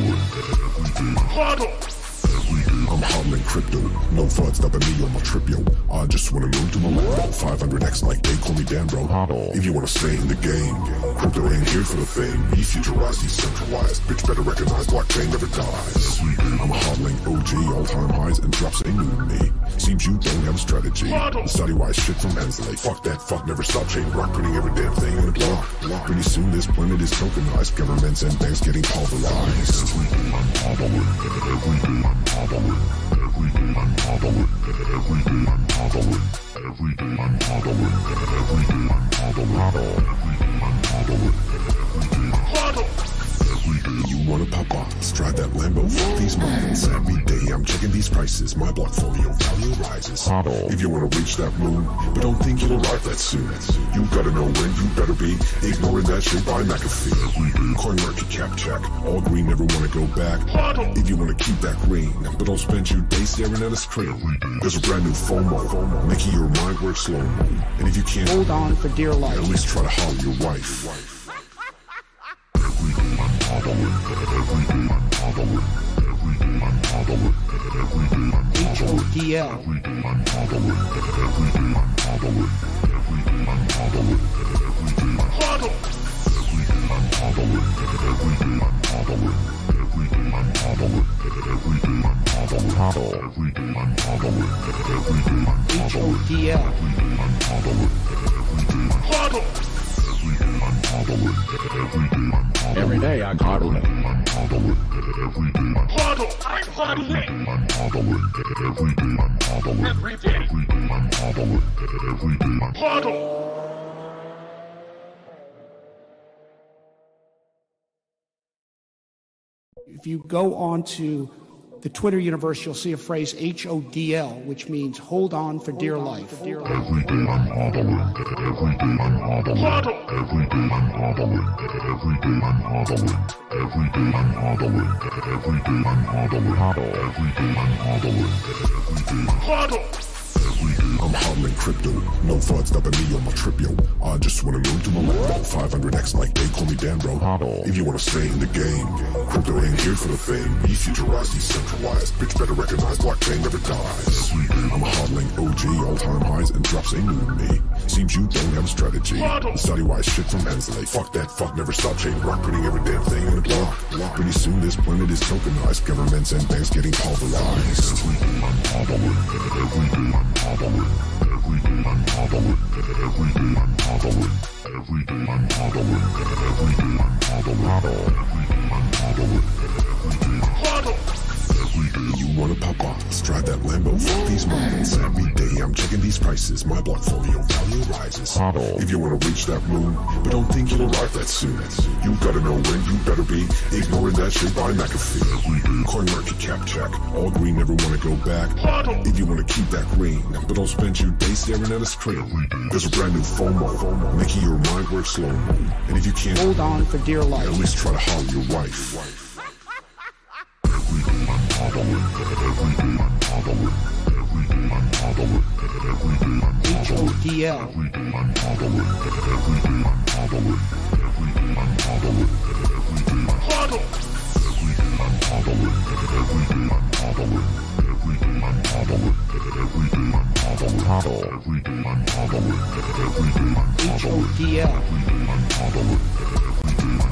going there every day. I'm hodling crypto. No FUD stopping me on my trip, yo. I just wanna move to my land. 500x like they call me Dan, bro. If you wanna stay in the game, crypto ain't here for the fame. Be futurized, decentralized. Bitch better recognize blockchain never dies. I'm hodling OG, all time highs and drops ain't new to me. Seems you don't have a strategy. Study wise shit from Hensley. Fuck that, fuck never stop chain rock, putting every damn thing in a block. Pretty soon this planet is tokenized. Governments and banks getting pulverized. Every day I'm hodling. Every day I'm hodling. Every day I'm hodling. Every day I'm hodling. Every day I'm hodling. Every day I'm hodling. Every day I'm hodling. Every day you wanna pop bottles, drive that Lambo, fuck these models. Every day I'm checking these prices, my blockfolio value rises. If you wanna reach that moon, but don't think you'll arrive that soon. You gotta know when you better be, ignoring that shit by McAfee. Coin market cap check, all green, never wanna go back. If you wanna keep that green, but don't spend your day staring at a screen. There's a brand new FOMO, making your mind work slow. And if you can't Hold on for dear life. at least try to holler your wife modeling every day. I'm modeling every day. I'm modeling every day. I'm modeling every day. I'm modeling every day. I'm modeling every day. I'm modeling every day. I'm model. Every day I'm modeling. Every day I'm modeling. Every day I'm modeling. Every day I'm modeling. Every day I'm modeling. Every day I'm modeling. Every day I'm modeling. Every day I'm model. Every day I'm modeling. Every day I'm Every day I coddle it. I'm hodling. Every day I'm hodling. I'm hodling. Every day I'm hodling. Every day. Every day I'm hodling. Every day I'm hodling. If you go on to the Twitter universe, you'll see a phrase HODL, which means hold on for dear life. Every day I'm hodling. Every day I'm hodling. Every day I'm hodling. Every day I'm hodling. Every day I'm hodling. Every day I'm hodling. Every day I'm hodling. Every day I'm hodling. I'm hodling crypto. No FUD stopping me on my trip, yo. I just wanna move to my land. 500x like they call me Dan, bro. If you wanna stay in the game, crypto ain't here for the fame. Be futurized, decentralized. Bitch better recognize blockchain never dies. I'm hodling OG, all time highs and drops ain't new to me. Seems you don't have a strategy. Study wise shit from Hensley. Fuck that, fuck never stop chain rock, putting every damn thing in a block. Pretty soon this planet is tokenized. Governments and banks getting pulverized. Every day I'm hodling. Every day I'm hodling. Every day I'm hodling. Every day I'm hodling. Every day I'm hodling. Every day I'm hodling. Every day I'm hodling. Every day I'm hodling. Every day you wanna pop bottles, drive that Lambo, fuck these models. Every day I'm checking these prices, my blockfolio value rises. If you wanna reach that moon, but don't think you'll arrive that soon. You gotta know when you better be, ignoring that shit by McAfee. Coin market cap check, all green, never wanna go back. If you wanna keep that green, but don't spend your day staring at a screen. There's a brand new FOMO, making your mind work slow. And if you can't Hold on for dear life, at least try to holler your wife.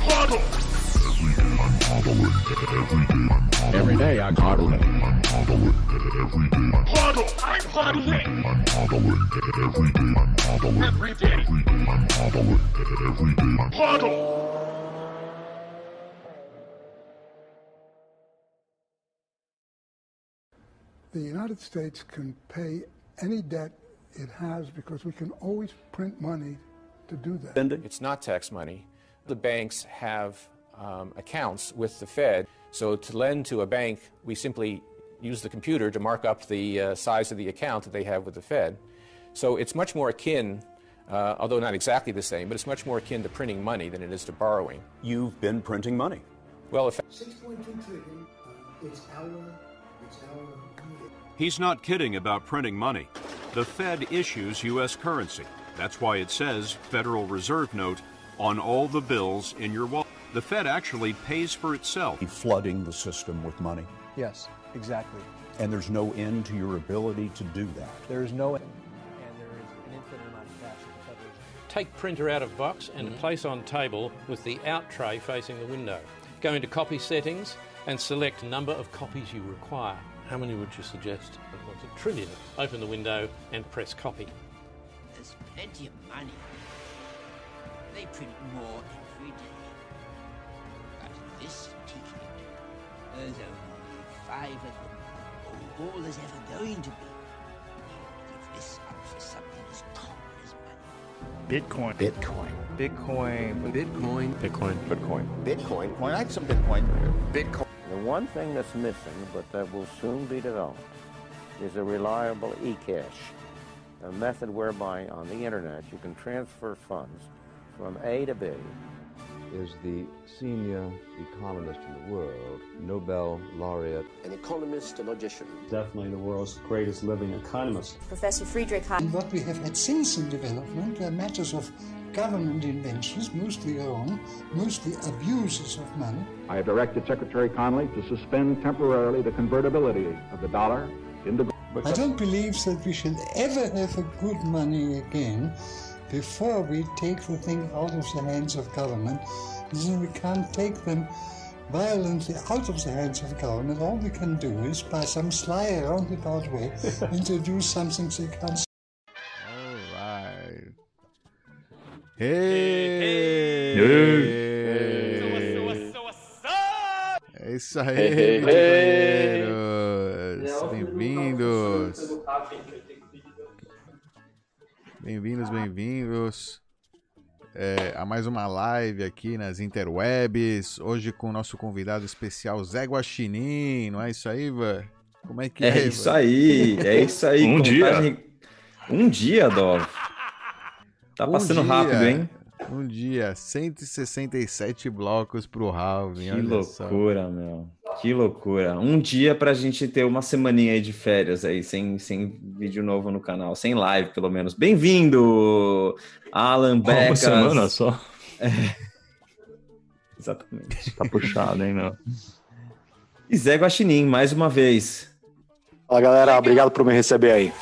Huddle. Every day I'm hobbling. I'm hobbling. Every day I'm hobbling. I'm hobbling. I'm hobbling. Every day I'm hobbling. Every day. Every day I'm hobbling. Every day I'm hobbling. The United States can pay any debt it has because we can always print money to do that. It's not tax money. The banks have um, accounts with the Fed. So to lend to a bank, we simply use the computer to mark up the uh, size of the account that they have with the Fed. So it's much more akin, uh, although not exactly the same, but it's much more akin to printing money than it is to borrowing. You've been printing money. Well, if 6.2 trillion, it's our, it's our money. He's not kidding about printing money. The Fed issues U.S. currency. That's why it says Federal Reserve Note on all the bills in your wallet. The Fed actually pays for itself. Flooding the system with money. Yes, exactly. And there's no end to your ability to do that. There is no end, and there is an infinite amount of cash in the Federal Take printer out of box and mm-hmm. place on table with the out tray facing the window. Go into copy settings and select number of copies you require. How many would you suggest? What's a trillion? Open the window and press copy. There's plenty of money. They print more every day. But this ticket, there's only uh, five of them. All there's ever going to be. Give this up for something as common as money. Bitcoin. Bitcoin. Bitcoin. Bitcoin. Bitcoin. Bitcoin. Bitcoin. Coin. I like some Bitcoin. Bitcoin. The one thing that's missing, but that will soon be developed, is a reliable e-cash, a method whereby on the internet you can transfer funds from A to B. Is the senior economist in the world, Nobel laureate. An economist, a logician. Definitely the world's greatest living economist. Professor Friedrich Hayek. What we have had since in development are matters of government inventions, mostly wrong, mostly abuses of money. I have directed Secretary Connolly to suspend temporarily the convertibility of the dollar into I don't believe that we should ever have a good money again before we take the thing out of the hands of government. Then we can't take them violently out of the hands of government. All we can do is, by some sly roundabout way, introduce something they can't. All right. Hey! É isso aí, companheiros! Bem-vindos! Bem-vindos, bem-vindos é, a mais uma live aqui nas interwebs. Hoje com o nosso convidado especial Zé Guaxinim, não é isso aí, Ivan? Como é que é? É isso aí, é isso aí. um contagem... dia. Um dia, Dov. Tá passando um dia, rápido, hein? Um dia, 167 blocos pro Halving. Que loucura, só. meu. Que loucura. Um dia pra gente ter uma semaninha aí de férias aí, sem, sem vídeo novo no canal, sem live, pelo menos. Bem-vindo, Alan Becas. Uma semana só. É. Exatamente. Tá puxado, hein, meu? E Zé Guaxinim, mais uma vez. Fala, galera. Obrigado por me receber aí.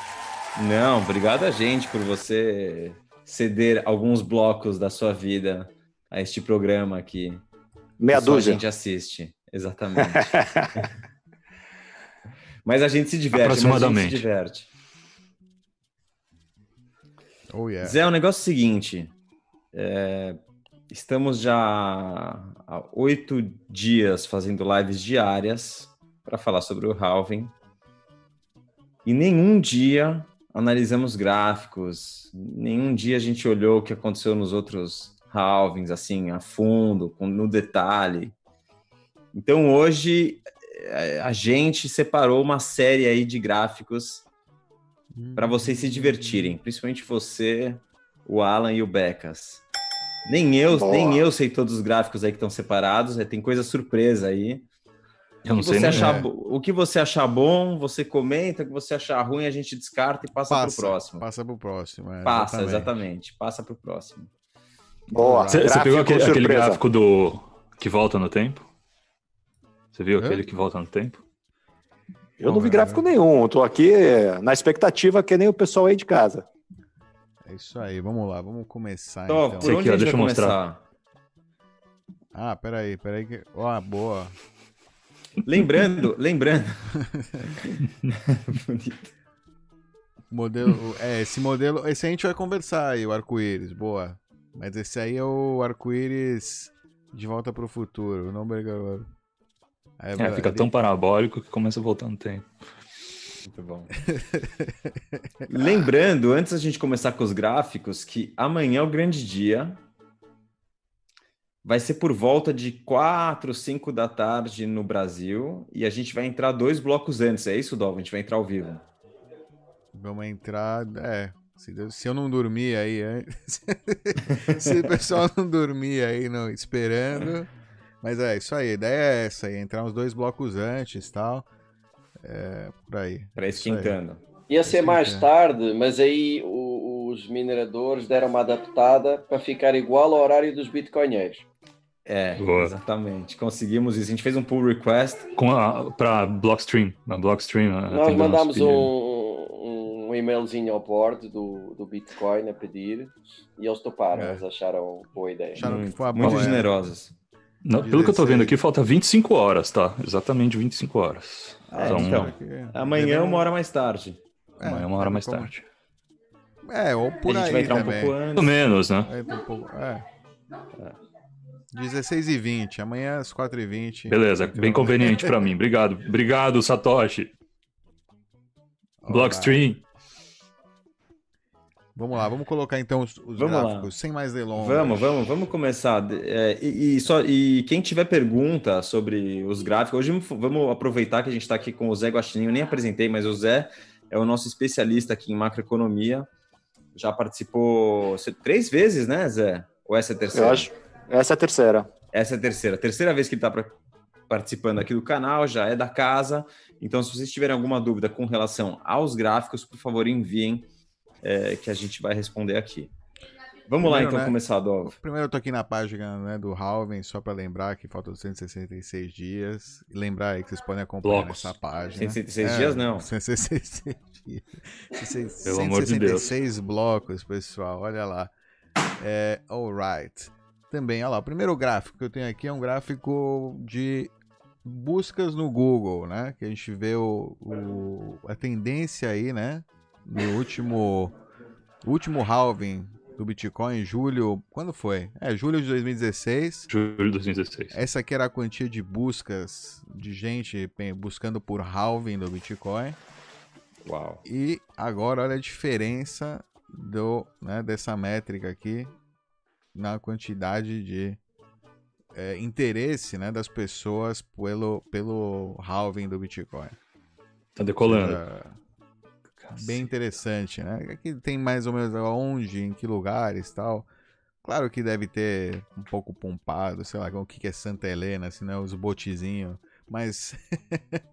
Não, obrigado a gente por você ceder alguns blocos da sua vida a este programa aqui. Meia dúzia. a gente assiste, exatamente. mas a gente se diverte, Aproximadamente. mas a gente se diverte. Oh, yeah. Zé, o negócio é o seguinte. é, estamos já há oito dias fazendo lives diárias para falar sobre o halving. E nenhum dia analisamos gráficos, nenhum dia a gente olhou o que aconteceu nos outros halvings, assim, a fundo, com, no detalhe. Então hoje eh, a gente separou uma série aí de gráficos para vocês se divertirem, principalmente você, o Alan e o Becas. Nem eu, Boa. nem eu sei todos os gráficos aí que estão separados, é, tem coisa surpresa aí. Eu não O que sei você achar é. O que você achar bom, você comenta, o que você achar ruim, a gente descarta e passa, Passa, pro próximo. Passa pro próximo. é, Passa, exatamente. Passa pro próximo. Boa. Você, pegou aquele, aquele gráfico do que volta no tempo? Você viu Hã? aquele que volta no tempo? Eu não vi gráfico nenhum. Tô aqui na expectativa que nem o pessoal aí de casa. É isso aí, vamos lá, vamos começar Então, então. por onde aqui, ó, deixa eu mostrar. começar? Ah, peraí, peraí que... Ó, boa. Lembrando, lembrando. Modelo, é, esse modelo, esse a gente vai conversar aí, o arco-íris, boa. Mas esse aí é o arco-íris de volta pro futuro, o Number Girl. Aí, É, fica ali- tão parabólico que começa a voltar no tempo. Muito bom. Lembrando, antes da gente começar com os gráficos, que amanhã é o grande dia. Vai ser por volta de 4, 5 da tarde no Brasil. E a gente vai entrar dois blocos antes. É isso, Dov? A gente vai entrar ao vivo. Vamos entrar, é, se, Deus- se eu não dormir aí antes, se o pessoal não dormir aí não, esperando, mas é isso aí, a ideia é essa aí, entrar uns dois blocos antes e tal, é, por aí. Para esquentando. Ia ser mais é. tarde, mas aí o- os mineradores deram uma adaptada para ficar igual ao horário dos bitcoinheiros. É, Boa. exatamente. Conseguimos isso. A gente fez um pull request. Com a, pra Blockstream. A Blockstream Nós atendeu nosso mandámos um, um e-mailzinho ao board do, do Bitcoin a pedir e eles toparam, É. eles acharam boa ideia. Acharam que foi uma Muito boa, né? generosos. Não, pelo que eu tô vendo aqui, falta 25 horas, tá? Exatamente 25 horas. É, então, amanhã uma hora mais tarde. Amanhã uma hora mais como- tarde. É, ou por A gente aí vai entrar um também. pouco antes. Pelo menos, né? É, um pouco, é. 16 e 20 amanhã às 4 e 20 Beleza, bem conveniente pra mim. Obrigado. Obrigado, Satoshi. Blockstream. Vamos lá, vamos colocar então os, os Vamos gráficos, lá. sem mais delongas. Vamos, vamos, vamos começar. É, e, e só, e quem tiver pergunta sobre os gráficos, hoje vamos- aproveitar que a gente está aqui com o Zé Guaxinim, eu nem apresentei, mas o Zé é o nosso especialista aqui em macroeconomia. Já participou três vezes, né, Zé? Ou essa é a terceira? Eu acho. Essa é a terceira. Essa é a terceira. Terceira vez que ele está participando aqui do canal, já é da casa. Então, se vocês tiverem alguma dúvida com relação aos gráficos, por favor, enviem, é, que a gente vai responder aqui. Vamos lá, Primeiro, então, né, começar, Dov. Primeiro eu tô aqui na página né, do Halving, só para lembrar que faltam 166 dias. E lembrar aí que vocês podem acompanhar Blocos. nessa página. 166 dias, não. 166 dias. Pelo amor de Deus. 166 blocos, pessoal. Olha lá. É, alright. Também, olha lá, o primeiro gráfico que eu tenho aqui é um gráfico de buscas no Google, né? Que a gente vê o, o- a tendência aí, né? No último, último halving do Bitcoin, em julho. Quando foi? É, julho de 2016. Julho de 2016. Essa aqui era a quantia de buscas de gente buscando por halving do Bitcoin. Uau. E agora olha a diferença do, né, dessa métrica aqui na quantidade de é, interesse né, das pessoas pelo, pelo halving do Bitcoin. Tá decolando. É, bem interessante, né? Aqui tem mais ou menos onde, em que lugares tal. Claro que deve ter um pouco pompado, sei lá, o que é Santa Helena, assim, né? Os botezinhos. Mas.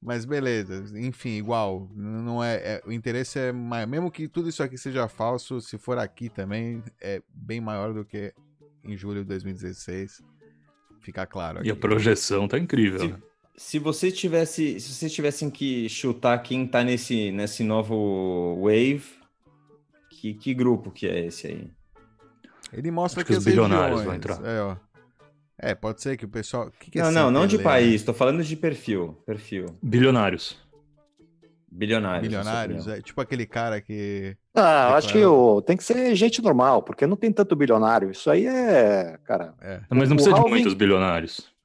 Mas beleza, enfim, igual. Não é, é- o interesse é maior. Mesmo que tudo isso aqui seja falso, se for aqui também, é bem maior do que em julho de 2016. Fica claro aqui. E a projeção tá incrível, Se, né? Se você tivesse, se vocês tivessem que chutar quem tá nesse, nesse novo wave, que, que grupo que é esse aí? Ele mostra Acho que aqui os bilionários vão entrar. É, ó. É, pode ser que o pessoal. que que é não, não, não de país, tô falando de perfil, perfil. Bilionários. Bilionários. Bilionários, é tipo aquele cara que. Ah, eu acho que o, tem que ser gente normal, porque não tem tanto bilionário. Isso aí é, cara. Mas não precisa de halving- muitos bilionários.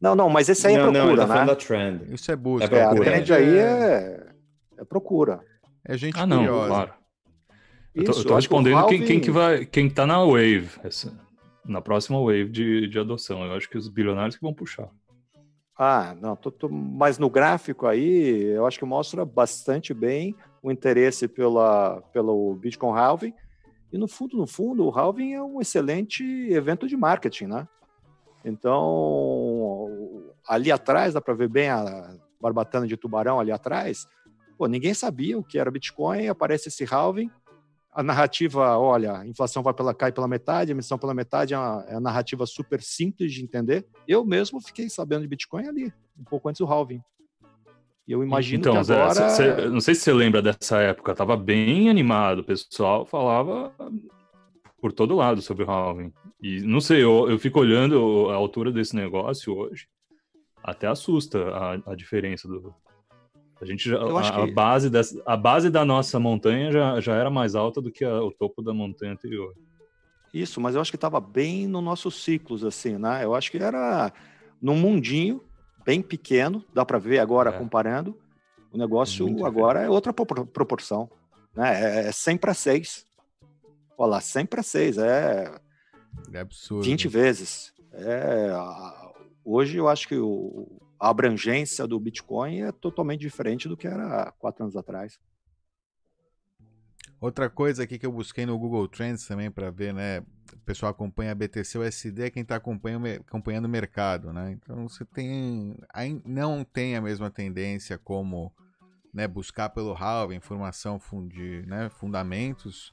Não, não, mas esse aí é Não, não, ele procura, tá falando né? da trend. Isso é busca. É É, a trend aí é, é procura. É gente Ah, não, curiosa. claro. Eu tô, Isso, eu tô eu respondendo quem, halving- quem que vai, quem tá na wave, essa- na próxima wave de, de adoção. Eu acho que os bilionários que vão puxar. Ah, não, tô- tô- mas no gráfico aí, eu acho que mostra bastante bem o interesse pela, pelo Bitcoin Halving. E no fundo, no fundo, o Halving é um excelente evento de marketing, né? Então, ali atrás, dá para ver bem a barbatana de tubarão ali atrás. Pô, ninguém sabia o que era Bitcoin, aparece esse halving. A narrativa, olha, a inflação vai pela, cai pela metade, a emissão pela metade, é uma, é uma narrativa super simples de entender. Eu mesmo fiquei sabendo de Bitcoin ali, um pouco antes do halving. E eu imagino então, que Zé, agora... cê- cê- não sei se você lembra dessa época, tava bem animado, o pessoal falava por todo lado sobre o halving. E não sei, eu, eu fico olhando a altura desse negócio hoje, até assusta a, a diferença do. A gente já, Eu acho a, a base dessa, a base da nossa montanha já, já era mais alta do que a- o topo da montanha anterior. Isso, mas eu acho que estava bem no nossos ciclos, assim, né? Eu acho que era num mundinho bem pequeno, dá para ver agora comparando. O negócio Muito agora é outra propor- proporção, né? É, é 100 para 6. Olha lá, 100 para 6, é É absurdo. 20 vezes. É, a- hoje eu acho que o- a abrangência do Bitcoin é totalmente diferente do que era quatro anos atrás. Outra coisa aqui que eu busquei no Google Trends também para ver, né? O pessoal acompanha a BTC USD é quem está acompanhando, o mercado, né? Então você tem. Não tem a mesma tendência como né, buscar pelo halving, informação de né, fundamentos.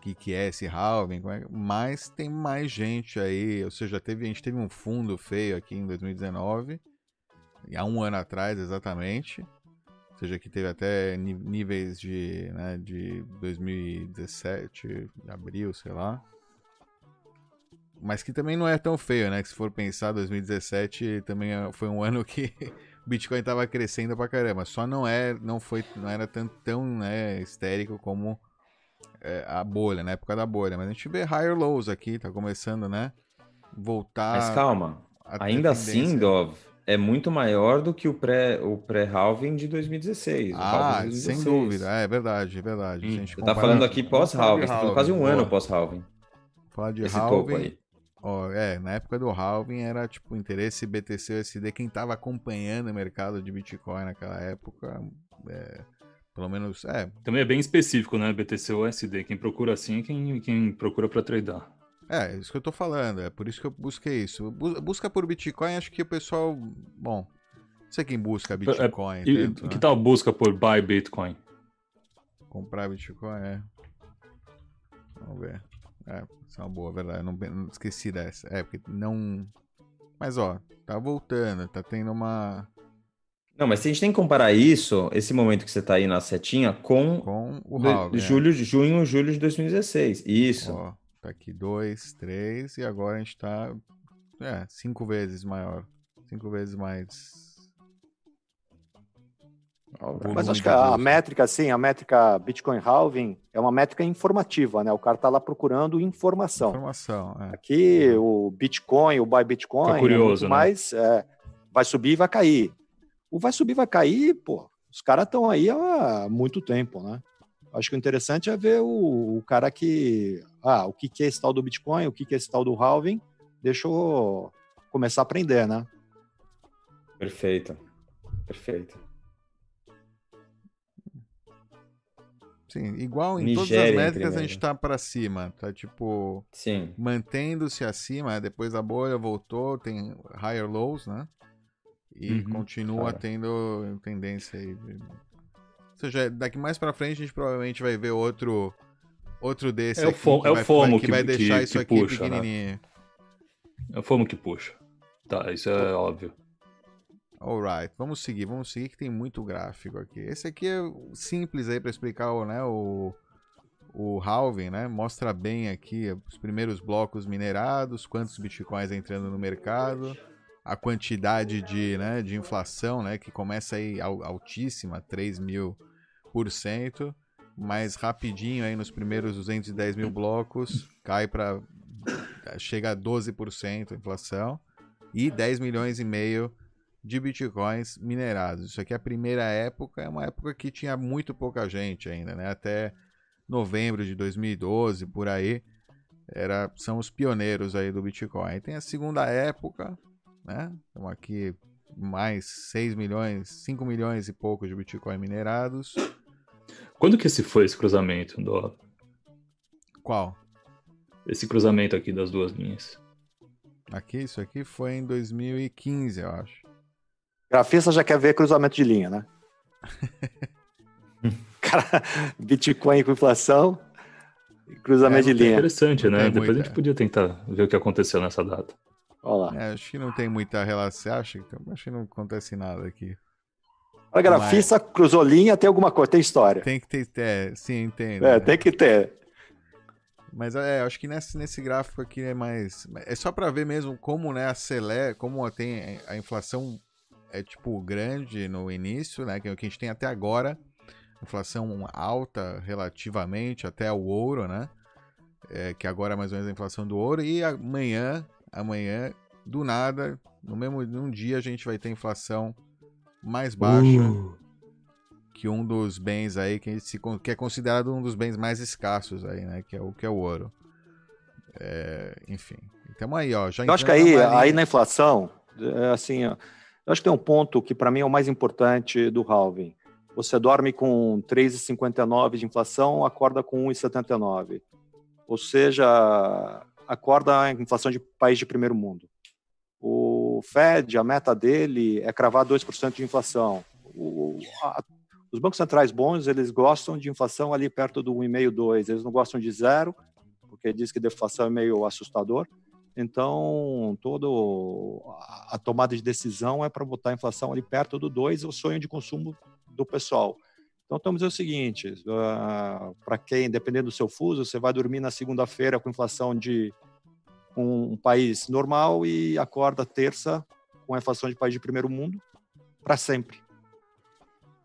Que, que é esse halving, é- mas tem mais gente aí, ou seja, teve, a gente teve um fundo feio aqui em 2019, e há um ano atrás exatamente, ou seja, que teve até níveis de, né, de 2017, abril, sei lá. Mas que também não é tão feio, né? Que se for pensar, 2017 também é- foi um ano que o Bitcoin tava crescendo pra caramba. Só não é, não foi, não era tão, tão né, histérico como é, a bolha, na época da bolha. Mas a gente vê higher lows aqui, tá começando, né? Voltar. Mas calma, ainda assim. Dov, é muito maior do que o pré o pré-halving de 2016. o Ah, halving de sem 2016. dúvida, é verdade, é verdade. A gente Você tá falando aqui de você tá falando quase um halving, ano boa. pós-halving. Falar de Esse halving. aí. Ó, é, na época do halving era tipo interesse BTC USD. Quem tava acompanhando o mercado de Bitcoin naquela época, é, pelo menos, é, Também é bem específico, né? BTC USD. Quem procura assim é quem, quem procura pra tradar. É, isso que eu tô falando, é por isso que eu busquei isso. Bu- Busca por Bitcoin, acho que o pessoal. Bom, não sei quem busca Bitcoin. É, e, tanto, que né? tal busca por buy Bitcoin? Comprar Bitcoin, é. Vamos ver. É, isso é uma boa, verdade. Eu não, não esqueci dessa. É, porque não. Mas ó, tá voltando, tá tendo uma. Não, mas a gente tem que comparar isso, esse momento que você tá aí na setinha, com, com o halving, é. julho, junho, julho de 2016. Isso. Ó, tá aqui dois, três, e agora a gente tá. É, cinco vezes maior. Cinco vezes mais. Mas acho que a métrica, assim, a métrica Bitcoin Halving é uma métrica informativa, né? O cara tá lá procurando informação. Informação, é. Aqui o Bitcoin, o Buy Bitcoin, Fica é curioso, muito né? mais é, vai subir e vai cair. O vai subir vai cair, pô, os caras estão aí há muito tempo, né? Acho que o interessante é ver o, o cara que, ah, o que, que é esse tal do Bitcoin, o que, que é esse tal do Halving, deixa eu começar a aprender, né? Perfeito. Perfeito. Sim, igual em todas as Nigéria métricas a gente tá pra cima. Tá tipo. Sim. Mantendo-se acima, depois a bolha voltou, tem higher lows, né? E Uhum, continua cara. tendo tendência aí. de- Ou seja, daqui mais pra frente a gente provavelmente vai ver outro. Outro desse É o aqui fo- que é o vai, FOMO que, que- vai deixar que- isso que aqui puxa, né? pequenininho. É o FOMO que puxa. Tá, isso é óbvio. Alright, vamos seguir, vamos seguir que tem muito gráfico aqui. Esse aqui é simples aí para explicar o, né, o, o halving, né? Mostra bem aqui os primeiros blocos minerados, quantos bitcoins entrando no mercado, a quantidade de, né, de inflação, né, que começa aí al- altíssima, 3 mil por cento, mas rapidinho aí nos primeiros 210 mil blocos cai para chega a 12% a inflação e 10 milhões e meio de bitcoins minerados. Isso aqui é a primeira época, é uma época que tinha muito pouca gente ainda, né? Até novembro de 2012, por aí, era, são os pioneiros aí do Bitcoin. Aí tem a segunda época, né? Estamos aqui mais 6 milhões, 5 milhões e pouco de Bitcoin minerados. Quando que esse foi esse cruzamento, do Qual? Esse cruzamento aqui das duas linhas. Aqui, isso aqui foi em 2015, eu acho. Grafista já quer ver cruzamento de linha, né? Cara, Bitcoin com inflação e cruzamento É, de linha. Interessante, Não né? Depois muita. a gente podia tentar ver o que aconteceu nessa data. Olha lá. É, acho que não tem muita relação. Acha? Acho que não acontece nada aqui. A grafista cruzou linha, tem alguma coisa, tem história. Tem que ter, é, sim, entendo. É, né? tem que ter. Mas é, acho que nesse, nesse gráfico aqui é mais. É só para ver mesmo como, né, acelera, como tem a inflação é tipo grande no início, né? Que é o que a gente tem até agora. Inflação alta relativamente até o ouro, né? É, que agora é mais ou menos a inflação do ouro. E amanhã, amanhã, do nada, no mesmo num dia a gente vai ter inflação mais baixa Uh. que um dos bens aí que, se, que é considerado um dos bens mais escassos aí, né? Que é o que é o ouro. É, enfim. Então aí, ó. Já Eu acho que aí, na aí na inflação, é, assim, ó, eu acho que tem um ponto que para mim é o mais importante do halving. Você dorme com 3,59 de inflação, acorda com 1,79. Ou seja, acorda a inflação de país de primeiro mundo. O Fed, a meta dele é cravar 2% de inflação. O, a- Os bancos centrais bons, eles gostam de inflação ali perto do 1,5, 2. Eles não gostam de zero, porque diz que deflação é meio assustador. Então, toda a tomada de decisão é para botar a inflação ali perto do 2, o sonho de consumo do pessoal. Então, estamos dizendo o seguinte: uh, para quem, dependendo do seu fuso, você vai dormir na segunda-feira com inflação de um, um país normal e acorda terça com a inflação de país de primeiro mundo para sempre.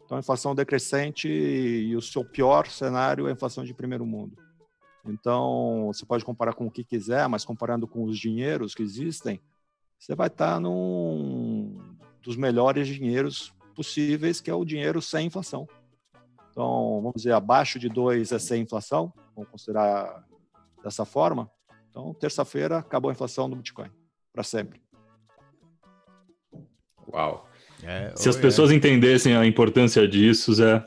Então, a inflação decrescente e o seu pior cenário é a inflação de primeiro mundo. Então, você pode comparar com o que quiser, mas comparando com os dinheiros que existem, você vai estar num dos melhores dinheiros possíveis, que é o dinheiro sem inflação. Então, vamos dizer, abaixo de 2 é sem inflação, vamos considerar dessa forma. Então, terça-feira acabou a inflação do Bitcoin, para sempre. Uau. É, Se as pessoas entendessem a importância disso, Zé.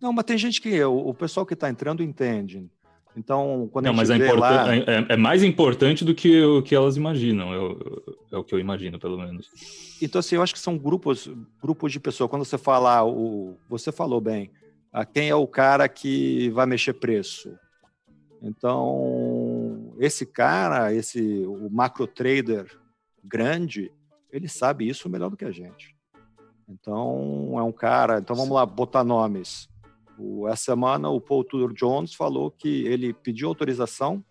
Não, mas tem gente que o, o pessoal que está entrando entende. Então, quando Não, a mas gente é, vê importan- lá, é- é mais importante do que o que elas imaginam. eu- é o que eu imagino, pelo menos. Então, assim, eu acho que são grupos, grupos de pessoas. Quando você fala, o, você falou bem, a quem é o cara que vai mexer preço? Então, esse cara, esse o macro trader grande, ele sabe isso melhor do que a gente. Então, é um cara. Então, vamos lá, botar nomes. O, essa semana, o Paul Tudor Jones falou que ele pediu autorização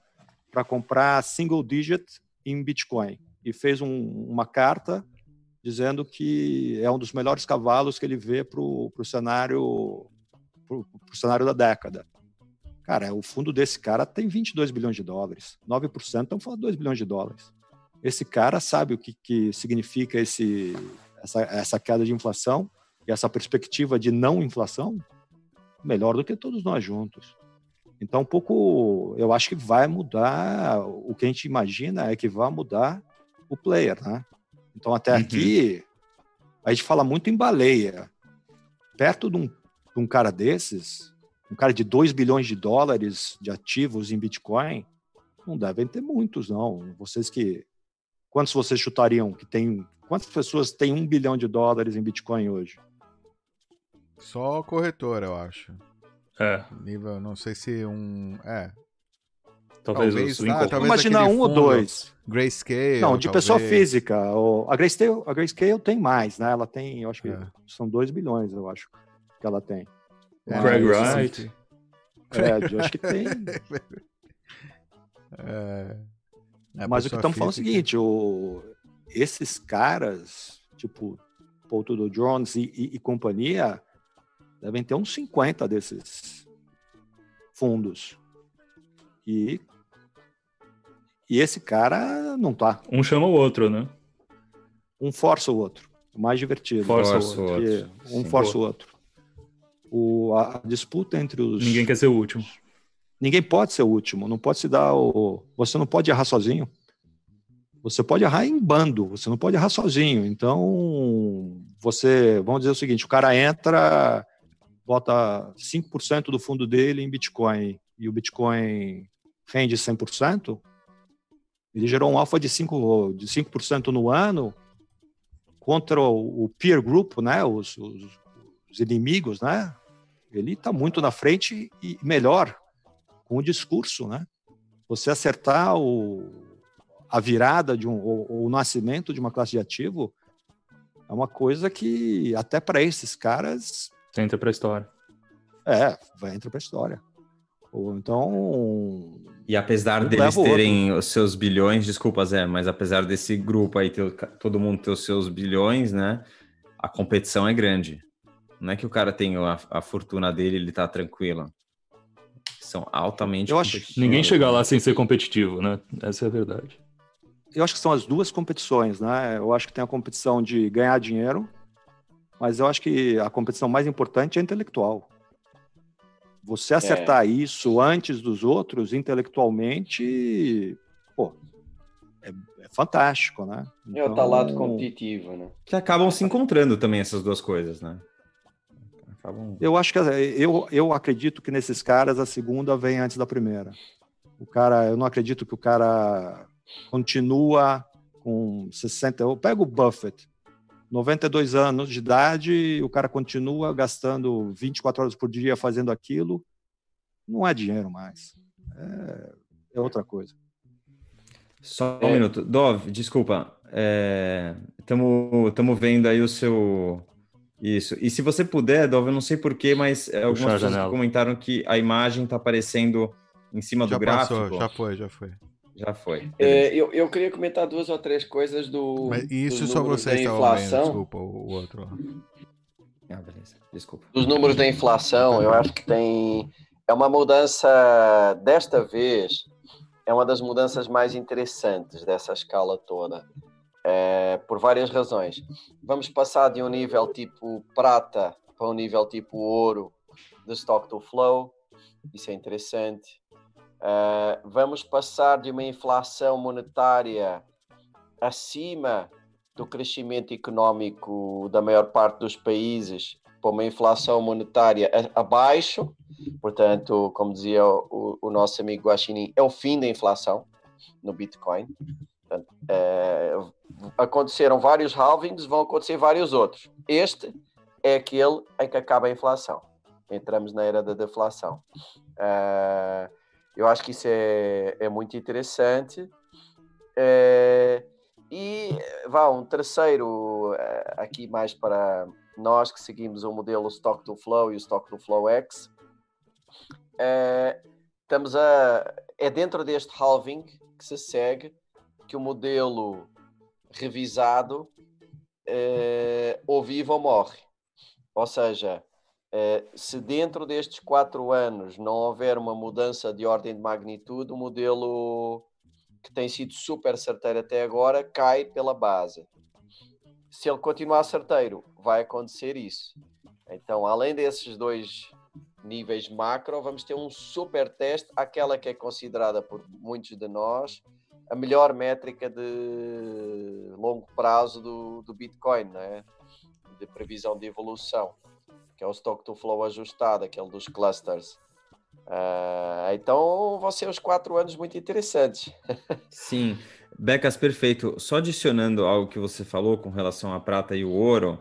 para comprar single digit em Bitcoin e fez um- uma carta dizendo que é um dos melhores cavalos que ele vê para o cenário pro, pro cenário da década. Cara, o fundo desse cara tem 22 bilhões de dólares. 9% estão falando 2 bilhões de dólares. Esse cara sabe o que, que significa esse, essa, essa queda de inflação e essa perspectiva de não inflação melhor do que todos nós juntos. Então, um pouco, eu acho que vai mudar, o que a gente imagina é que vai mudar o player, né? Então, até aqui, a gente fala muito em baleia. Perto de um, um cara desses, um cara de 2 bilhões de dólares de ativos em Bitcoin, não devem ter muitos, não. Vocês que. Quantos vocês chutariam que tem. Quantas pessoas têm um bilhão de dólares em Bitcoin hoje? Só corretora, eu acho. É. Nível, não sei se um. É. Talvez o swing ah, talvez Imaginar aquele um ou dois. Grayscale. Não, de pessoa talvez. física. O- A Grayscale, a Grayscale tem mais, né? Ela tem, eu acho que são 2 bilhões, eu acho, que ela tem. É, Craig eu Wright. É, eu acho que tem. É, é, Mas o que estamos falando é o seguinte: o, esses caras, tipo Paul Tudor Jones e, e- e companhia, devem ter uns 50 desses fundos. E, e esse cara não tá. Um chama o outro, né? Um força o outro. O mais divertido. Força o outro. Um Sim. força o outro. O, a, a disputa entre os. Ninguém quer ser o último. Ninguém pode ser o último. Não pode se dar o. Você não pode errar sozinho. Você pode errar em bando. Você não pode errar sozinho. Então, você. Vamos dizer o seguinte: o cara entra, bota 5% do fundo dele em Bitcoin e o Bitcoin rende 100%. Ele gerou um alfa de 5%, de 5 no ano contra o, peer group, né? Os, os, os inimigos, né? Ele está muito na frente e melhor com o discurso, né? Você acertar o, a virada de um, o, o nascimento de uma classe de ativo é uma coisa que até para esses caras entra pra história. é vai entrar para a história. Ou então E apesar Um deles o outro. terem os seus bilhões, desculpa, Zé, mas apesar desse grupo aí, ter, todo mundo ter os seus bilhões, né? A competição é grande. Não é que o cara tem a, a fortuna dele ele tá tranquilo. São altamente Eu acho- Ninguém competitivos. chega lá sem ser competitivo, né? Essa é a verdade. eu acho que são as duas competições, né? Eu acho que tem a competição de ganhar dinheiro, mas eu acho que a competição mais importante é intelectual. Você acertar isso antes dos outros, intelectualmente, pô, é, é fantástico, né? É o tal lado competitivo, né? Que acabam se encontrando também essas duas coisas, né? Acabam... Eu acho que eu, eu acredito que nesses caras a segunda vem antes da primeira. O cara, eu não acredito que o cara continua com 60. Eu pego o Buffett. 92 anos de idade, e o cara continua gastando 24 horas por dia fazendo aquilo. Não é dinheiro mais. É, é outra coisa. Só um minuto. Dov, desculpa. Estamos vendo aí o seu. Isso. E se você puder, Dov, eu não sei porquê, mas algumas Puxar a pessoas comentaram que a imagem está aparecendo em cima Já do gráfico. passou, já foi, já foi. Já foi. É, eu, eu queria comentar duas ou três coisas do. Mas isso só estavam vendo, inflação. desculpa, o, o outro. Ah, beleza. Desculpa. Dos números da inflação, eu acho que tem. É uma mudança, desta vez, é uma das mudanças mais interessantes dessa escala toda. É, por várias razões. Vamos passar de um nível tipo prata para um nível tipo ouro de stock to flow. Isso é interessante. Uh, vamos passar de uma inflação monetária acima do crescimento económico da maior parte dos países para uma inflação monetária abaixo. Portanto, como dizia o, o nosso amigo Guaxinim, é o fim da inflação no Bitcoin. Eh, aconteceram vários halvings, vão acontecer vários outros. Este é aquele em que acaba a inflação. Entramos na era da deflação. Eh, eu acho que isso é, é muito interessante. Eh, e vá, um terceiro, aqui mais para nós que seguimos o modelo Stock to Flow e o Stock to Flow X. Estamos a. É dentro deste halving que se segue que o modelo revisado eh, ou vive ou morre. Ou seja, eh, se dentro destes quatro anos não houver uma mudança de ordem de magnitude, o modelo que tem sido super certeiro até agora cai pela base. Se ele continuar certeiro, vai acontecer isso. Então, além desses dois níveis macro, vamos ter um super teste, aquela que é considerada por muitos de nós a melhor métrica de longo prazo do, do Bitcoin, não é? de previsão de evolução, que é o stock to flow ajustado, aquele dos clusters. Ah, então vão ser os quatro anos muito interessantes. Sim, Becas, perfeito. Só adicionando algo que você falou com relação à prata e o ouro,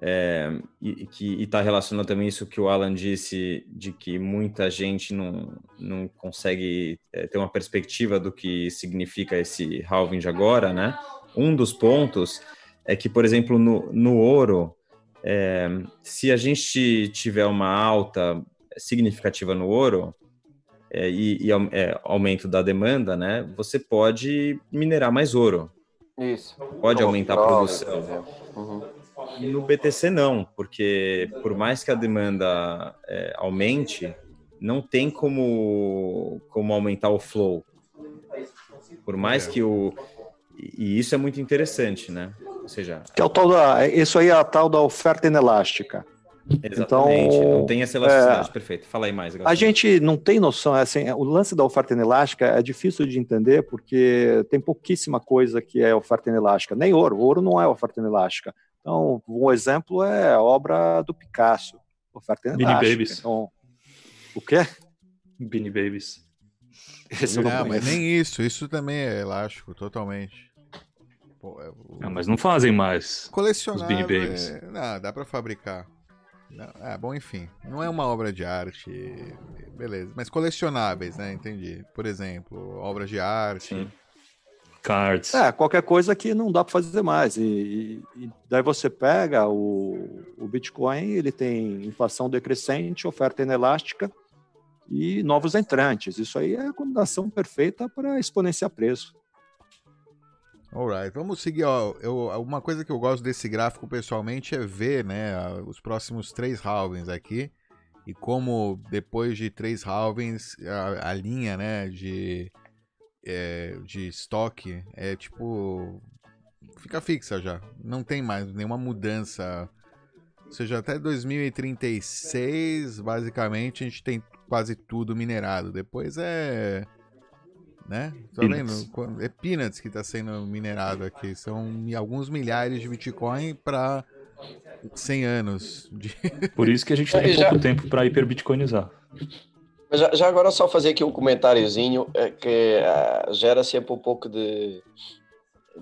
é, e que está relacionado também isso que o Alan disse, de que muita gente não, não consegue é, ter uma perspectiva do que significa esse halving de agora, né? Um dos pontos é que, por exemplo, no, no ouro, é, se a gente tiver uma alta significativa no ouro, é, e, e é, aumento da demanda, né? Você pode minerar mais ouro. Isso. Pode Como aumentar a produção. por exemplo. Uhum. E no BTC não, porque por mais que a demanda é, aumente, não tem como, como aumentar o flow. Por mais que o. E isso é muito interessante, né? Ou seja, Que é o tal da, isso aí é a tal da oferta inelástica. exatamente, Então, não tem essa elasticidade. é, Perfeito. Fala aí mais. A Gastão. gente não tem noção, assim, o lance da oferta inelástica é difícil de entender porque tem pouquíssima coisa que é oferta inelástica, nem ouro, ouro não é oferta inelástica. Então, um exemplo é a obra do Picasso, oferta Beanie. Babies. Então, o quê? Beanie Babies. Esse não Não, mas nem isso. Isso também é elástico, totalmente. Pô, é o- Ah, mas não fazem mais. Os Colecionável. Beanie Babies. é- Não, dá pra fabricar. Não, ah, bom, enfim. Não é uma obra de arte. Beleza. Mas colecionáveis, né? Entendi. Por exemplo, obras de arte. Cards. É, qualquer coisa que não dá para fazer mais. E, e- daí você pega o, o Bitcoin, ele tem inflação decrescente, oferta inelástica e novos entrantes. Isso aí é a combinação perfeita para exponenciar preço. Alright, vamos seguir. Ó, eu, uma coisa que eu gosto desse gráfico pessoalmente é ver né, os próximos três halvings aqui e como depois de três halvings a, a linha né, de, é, de estoque é tipo. fica fixa já. Não tem mais nenhuma mudança. Ou seja, até 2036, basicamente, a gente tem quase tudo minerado. Depois é né? Tá Peanuts. vendo? É peanuts que está sendo minerado aqui. São alguns milhares de Bitcoin para 100 anos. De... Por isso que a gente tem E já- pouco tempo para hiperbitcoinizar. Mas já, já agora só fazer aqui um comentáriozinho eh, que ah, gera sempre um pouco de,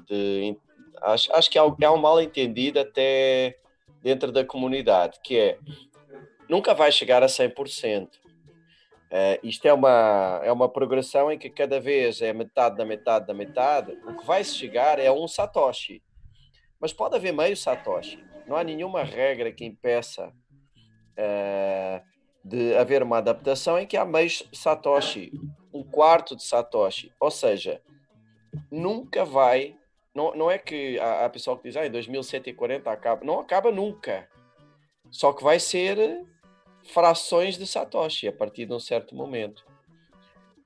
de Acho, acho que há, um mal entendido até dentro da comunidade, que é nunca vai chegar a 100%. Uh, isto é uma, é uma progressão em que cada vez é metade da metade da metade. O que vai se chegar é um Satoshi. Mas pode haver meio Satoshi. Não há nenhuma regra que impeça uh, de haver uma adaptação em que há meio Satoshi, um quarto de Satoshi. Ou seja, nunca vai. Não, não é que há, há pessoal que diz ah, em 2140 acaba. Não acaba nunca. Só que vai ser frações de Satoshi a partir de um certo momento.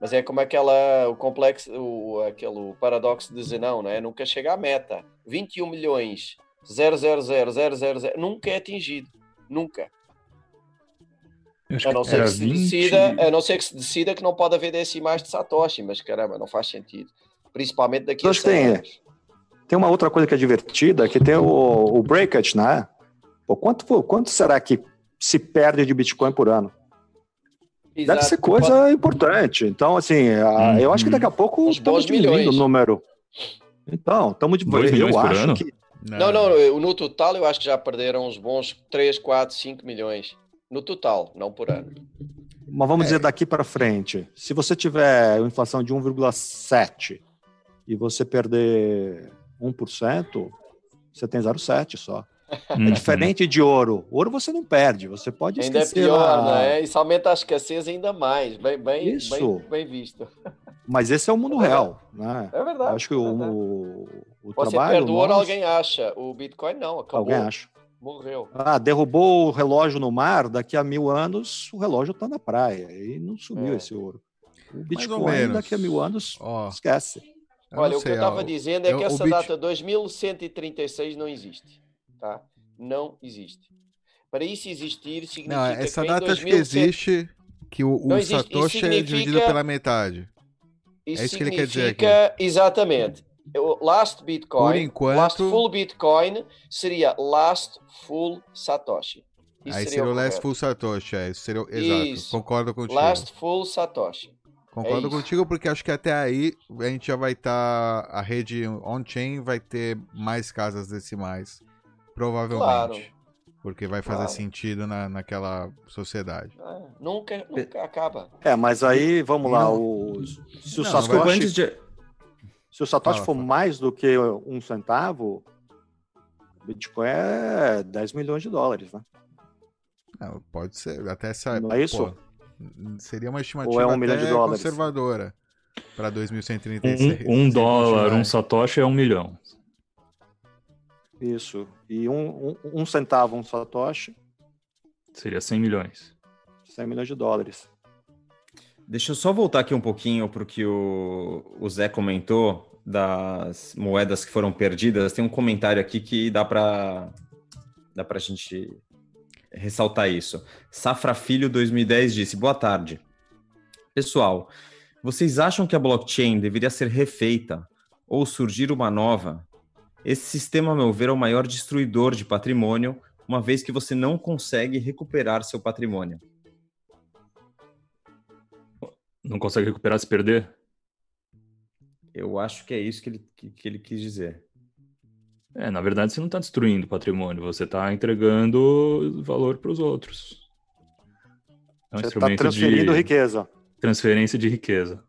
Mas é como aquela, o complexo, o, aquele paradoxo de Zenão, não é? Nunca chega à meta. 21 milhões, 000, nunca é atingido. Nunca. A não, ser que se 20... decida, a não ser que se decida que não pode haver decimais de Satoshi, mas caramba, não faz sentido. Principalmente daqui a 100 tem, anos. Tem uma outra coisa que é divertida, que tem o, o breakage, né? Pô, quanto, quanto será que se perde de Bitcoin por ano. Exato. Deve ser coisa importante. Então, assim, uhum. eu acho que daqui a pouco estamos diminuindo o número. Então, estamos de Dois milhões por ano? Que... Não. não, não, no total eu acho que já perderam uns bons 3, 4, 5 milhões. No total, não por ano. Mas vamos é. dizer daqui para frente. Se você tiver uma inflação de 1,7 e você perder 1%, você tem 0,7 só. É diferente de ouro. Ouro você não perde, você pode ainda esquecer. Ainda é pior, lá... né? Isso aumenta a escassez ainda mais. Bem, bem, Isso. bem, bem visto. Mas esse é o mundo é real, né? É verdade. acho que é verdade. o, o você trabalho. perde o ouro, nós... alguém acha. O Bitcoin não, acabou. Alguém acha. Morreu. Ah, derrubou o relógio no mar, daqui a mil anos o relógio está na praia. E não sumiu é. esse ouro. O Bitcoin, daqui a mil anos, oh. esquece. Olha, o que eu estava dizendo é que essa Bit... data 2136 não existe. Tá? não existe. Para isso existir, significa não, essa que data 2007... que existe que o, o Satoshi significa... é dividido pela metade. Isso é isso que ele quer dizer aqui. Exatamente. Last Bitcoin, enquanto... last full Bitcoin seria last full Satoshi. Isso Aí seria, seria o last full Satoshi, é, isso seria, exato, isso. concordo contigo. Last full Satoshi. Concordo é contigo, porque acho que até aí a gente já vai estar. Tá, a rede on-chain vai ter mais casas decimais. Provavelmente. Claro. Porque vai fazer claro. sentido na, naquela sociedade. É, nunca, nunca acaba. É, mas aí, vamos lá, o, se o não, Satoshi, de... se o Satoshi Fala, for mais do que um centavo, Bitcoin é 10 milhões de dólares, né? Não, pode ser, até essa... Não é isso? Pô, seria uma estimativa é um milhão de dólares. conservadora para 2136. Um, um dólar, um Satoshi é um milhão. Isso. E um, um, um centavo, um satoshi. Seria 100 milhões. 100 milhões de dólares. Deixa eu só voltar aqui um pouquinho para o que o Zé comentou das moedas que foram perdidas. Tem um comentário aqui que dá para dá a gente ressaltar isso. Safra Filho 2010 disse: Boa tarde. Pessoal, vocês acham que a blockchain deveria ser refeita ou surgir uma nova esse sistema, a meu ver, é o maior destruidor de patrimônio, uma vez que você não consegue recuperar seu patrimônio. Não consegue recuperar se perder? Eu acho que é isso que ele, que, que ele quis dizer. É, na verdade, você não está destruindo patrimônio, você está entregando valor para os outros. É um você está transferindo de... riqueza. Transferência de riqueza.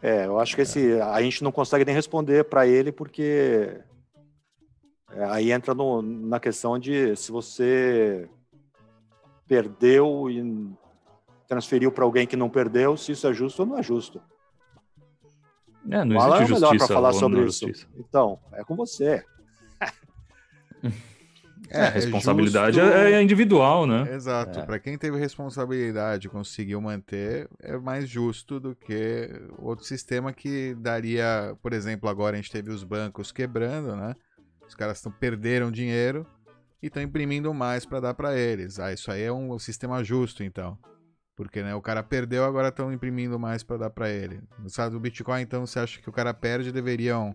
É, eu acho que esse a gente não consegue nem responder para ele porque é, aí entra no, na questão de se você perdeu e transferiu para alguém que não perdeu, se isso é justo ou não é justo. É, não Fala existe é melhor para falar sobre isso. Justiça. Então, é com você. É, a responsabilidade justo... é individual, né? Exato. É. Para quem teve responsabilidade e conseguiu manter, é mais justo do que outro sistema que daria, por exemplo, agora a gente teve os bancos quebrando, né? Os caras tão, perderam dinheiro e estão imprimindo mais para dar para eles. Ah, isso aí é um sistema justo, então. Porque né, o cara perdeu, agora estão imprimindo mais para dar para ele. No caso do Bitcoin, então, você acha que o cara perde, deveriam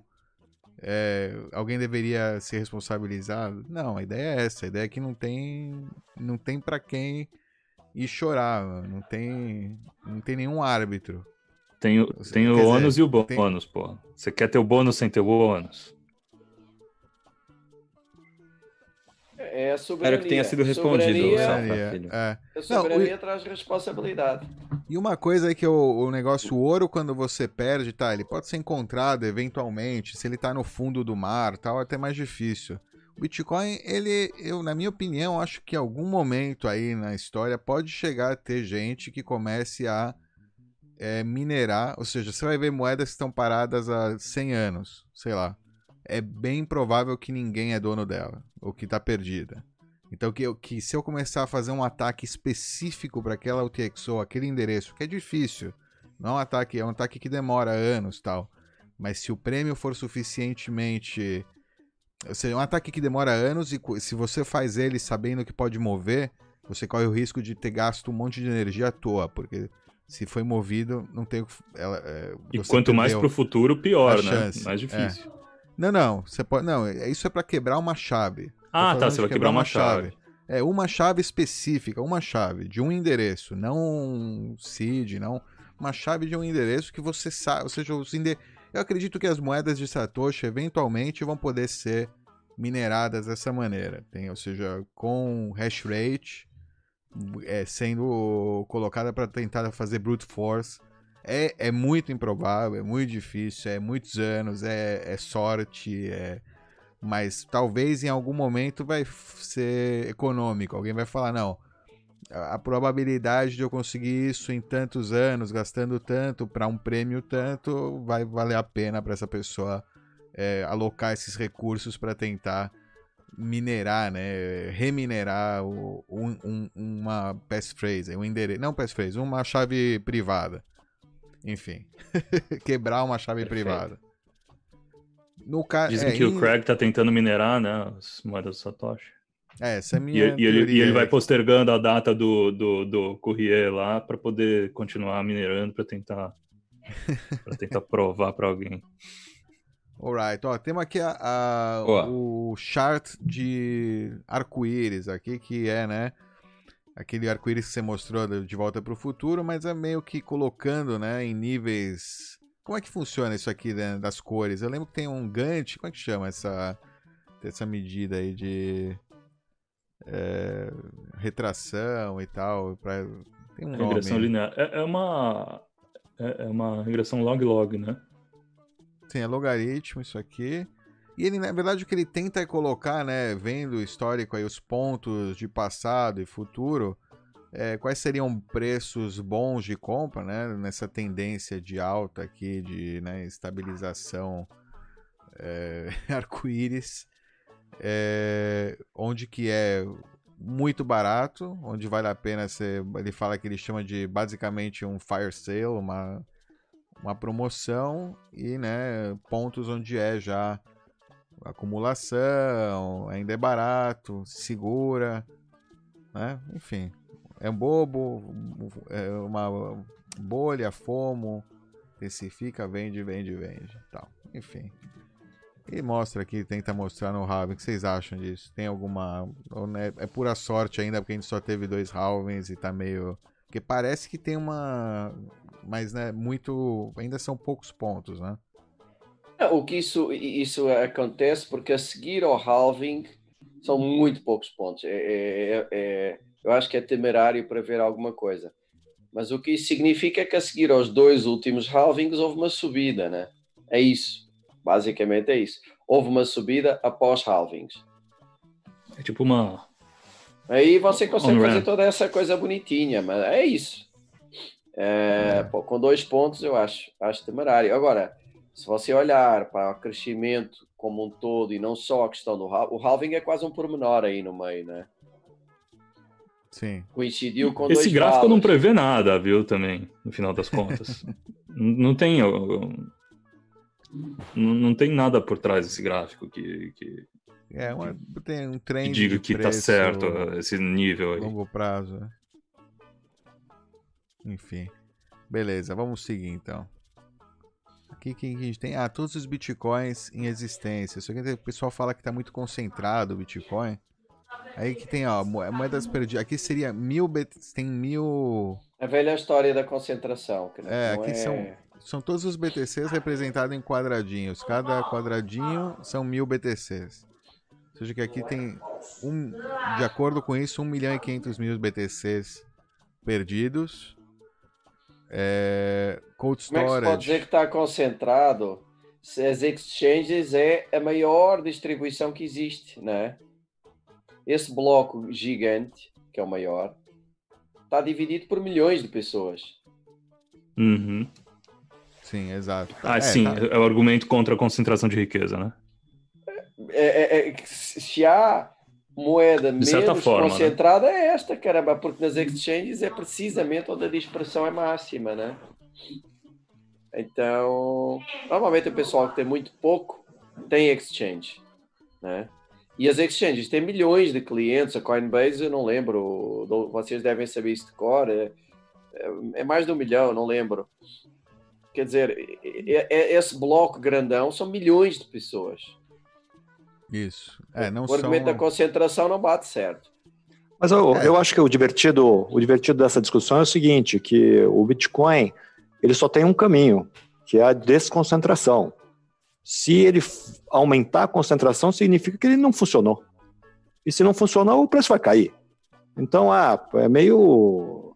é, alguém deveria ser responsabilizado? Não, a ideia é essa. A ideia é que não tem, não tem para quem ir chorar, não tem, não tem nenhum árbitro. Tem, o- tem o ônus e o tem- bônus, pô. Você quer ter o bônus sem ter o ônus? É a soberania. Espero que tenha sido respondido, Soberania, é. a Não, soberania o- traz responsabilidade. E uma coisa é que o, o negócio o ouro, quando você perde, tá? Ele pode ser encontrado eventualmente. Se ele tá no fundo do mar tal, é até mais difícil. O Bitcoin, ele, eu, na minha opinião, acho que em algum momento aí na história pode chegar a ter gente que comece a é, minerar. Ou seja, você vai ver moedas que estão paradas há 100 anos, sei lá. É bem provável que ninguém é dono dela, ou que tá perdida. Então, que, eu- que se eu começar a fazer um ataque específico para aquela UTXO, aquele endereço, que é difícil, não é um ataque, é um ataque que demora anos tal. Mas se o prêmio for suficientemente. Ou seja, é um ataque que demora anos e se você faz ele sabendo que pode mover, você corre o risco de ter gasto um monte de energia à toa, porque se foi movido, não tem. o Ela, é, E quanto mais perdeu pro futuro, pior, né? Mais É. Não, não, você pode. Não, é- isso é para quebrar uma chave. Ah, tá, você vai quebrar uma chave. É uma chave específica, uma chave de um endereço, não um seed, não uma chave de um endereço que você sabe, ou seja, os ende... eu acredito que as moedas de Satoshi eventualmente vão poder ser mineradas dessa maneira, tem, ou seja, com hash rate é, sendo colocada para tentar fazer brute force. É, é muito improvável, é muito difícil, é muitos anos, é, é sorte, é mas talvez em algum momento vai ser econômico. Alguém vai falar, não, a a probabilidade de eu conseguir isso em tantos anos, gastando tanto para um prêmio tanto, vai valer a pena para essa pessoa é, alocar esses recursos para tentar minerar, né, reminerar o- um- um- uma passphrase, um endereço, não passphrase, uma chave privada. Enfim, quebrar uma chave Perfeito. privada. No ca... Dizem é, que em- o Craig tá tentando minerar, né? As moedas do Satoshi. É, essa é a E, minha e ele, e ele vai postergando a data do, do, do Courrier lá para poder continuar minerando para tentar para tentar provar para alguém. Alright, ó, temos aqui a, a- o chart de arco-íris aqui, que é, né, aquele arco-íris que você mostrou de Volta para o Futuro, mas é meio que colocando, né, em níveis... Como é que funciona isso aqui né, das cores? Eu lembro que tem um Gantt, como é que chama essa, essa medida aí de é, retração e tal? Pra, tem um Regressão nome. linear. É, é uma é, é uma regressão log-log, né? Sim, é logaritmo isso aqui. E ele, na verdade, o que ele tenta é colocar, né, vendo o histórico aí, os pontos de passado e futuro, é, quais seriam preços bons de compra, né, nessa tendência de alta aqui, de né, estabilização é, arco-íris, é, onde que é muito barato, onde vale a pena ser, ele fala que ele chama de basicamente um fire sale, uma uma promoção e né, pontos onde é já acumulação, ainda é barato, segura, né? Enfim, é um bobo, é uma bolha, fomo, especifica, vende, vende, vende, tal. Enfim. E mostra aqui, tenta mostrar no halving. O que vocês acham disso? Tem alguma. né, É pura sorte ainda, porque a gente só teve dois halvings e tá meio. Porque parece que tem uma. Mas, né, muito. Ainda são poucos pontos, né? É, O que isso, isso acontece porque a seguir ao halving são muito poucos pontos. É, é- é- eu acho que é temerário para ver alguma coisa. Mas o que isso significa é que a seguir aos dois últimos halvings houve uma subida, né? É isso. Basicamente é isso. Houve uma subida após halvings. É tipo uma Aí você consegue fazer toda essa coisa bonitinha, mas é isso. É, pô, com dois pontos eu acho, acho temerário. Agora, se você olhar para o crescimento como um todo e não só a questão do halving, o halving é quase um pormenor aí no meio, né? Sim. Coincidiu com Esse dois gráfico não prevê nada, viu, também, no final das contas. Não tem. Não, não tem nada por trás desse gráfico que, que, É, uma, tem um que trend. diga que tá preço certo esse nível aí. Longo prazo, né? Enfim. Beleza, vamos seguir então. Aqui que a gente tem. Ah, todos os bitcoins em existência. Só que o pessoal fala que tá muito concentrado o bitcoin. Aí que tem, ó, mo- moedas perdidas. Aqui seria mil. Tem mil. A velha história da concentração. Que É, aqui é... são são todos os BTCs representados em quadradinhos. Cada quadradinho são mil BTCs. Ou seja, que aqui tem, um, de acordo com isso, 1 milhão e 500 mil BTCs perdidos. É, cold Como é que pode storage. dizer que está concentrado se as exchanges é a maior distribuição que existe, não é? Esse bloco gigante, que é o maior, está dividido por milhões de pessoas. Uhum. Sim, exato. Ah, É, sim, tá- é o argumento contra a concentração de riqueza, né? É, é- é que se há moeda menos forma, né? concentrada é esta, caramba, porque nas exchanges é precisamente onde a dispersão é máxima, né? Então, normalmente o pessoal que tem muito pouco tem exchange, né? E as exchanges têm milhões de clientes, a Coinbase eu não lembro, vocês devem saber isso de cor, é, é- é mais de um milhão, não lembro. Quer dizer, é- é- esse bloco grandão são milhões de pessoas. Isso. É, não o argumento são... da concentração não bate certo. Mas eu, É. eu acho que o divertido, o divertido dessa discussão é o seguinte, que o Bitcoin ele só tem um caminho, que é a desconcentração. Se ele aumentar a concentração, significa que ele não funcionou. E se não funcionou, o preço vai cair. Então, ah, é meio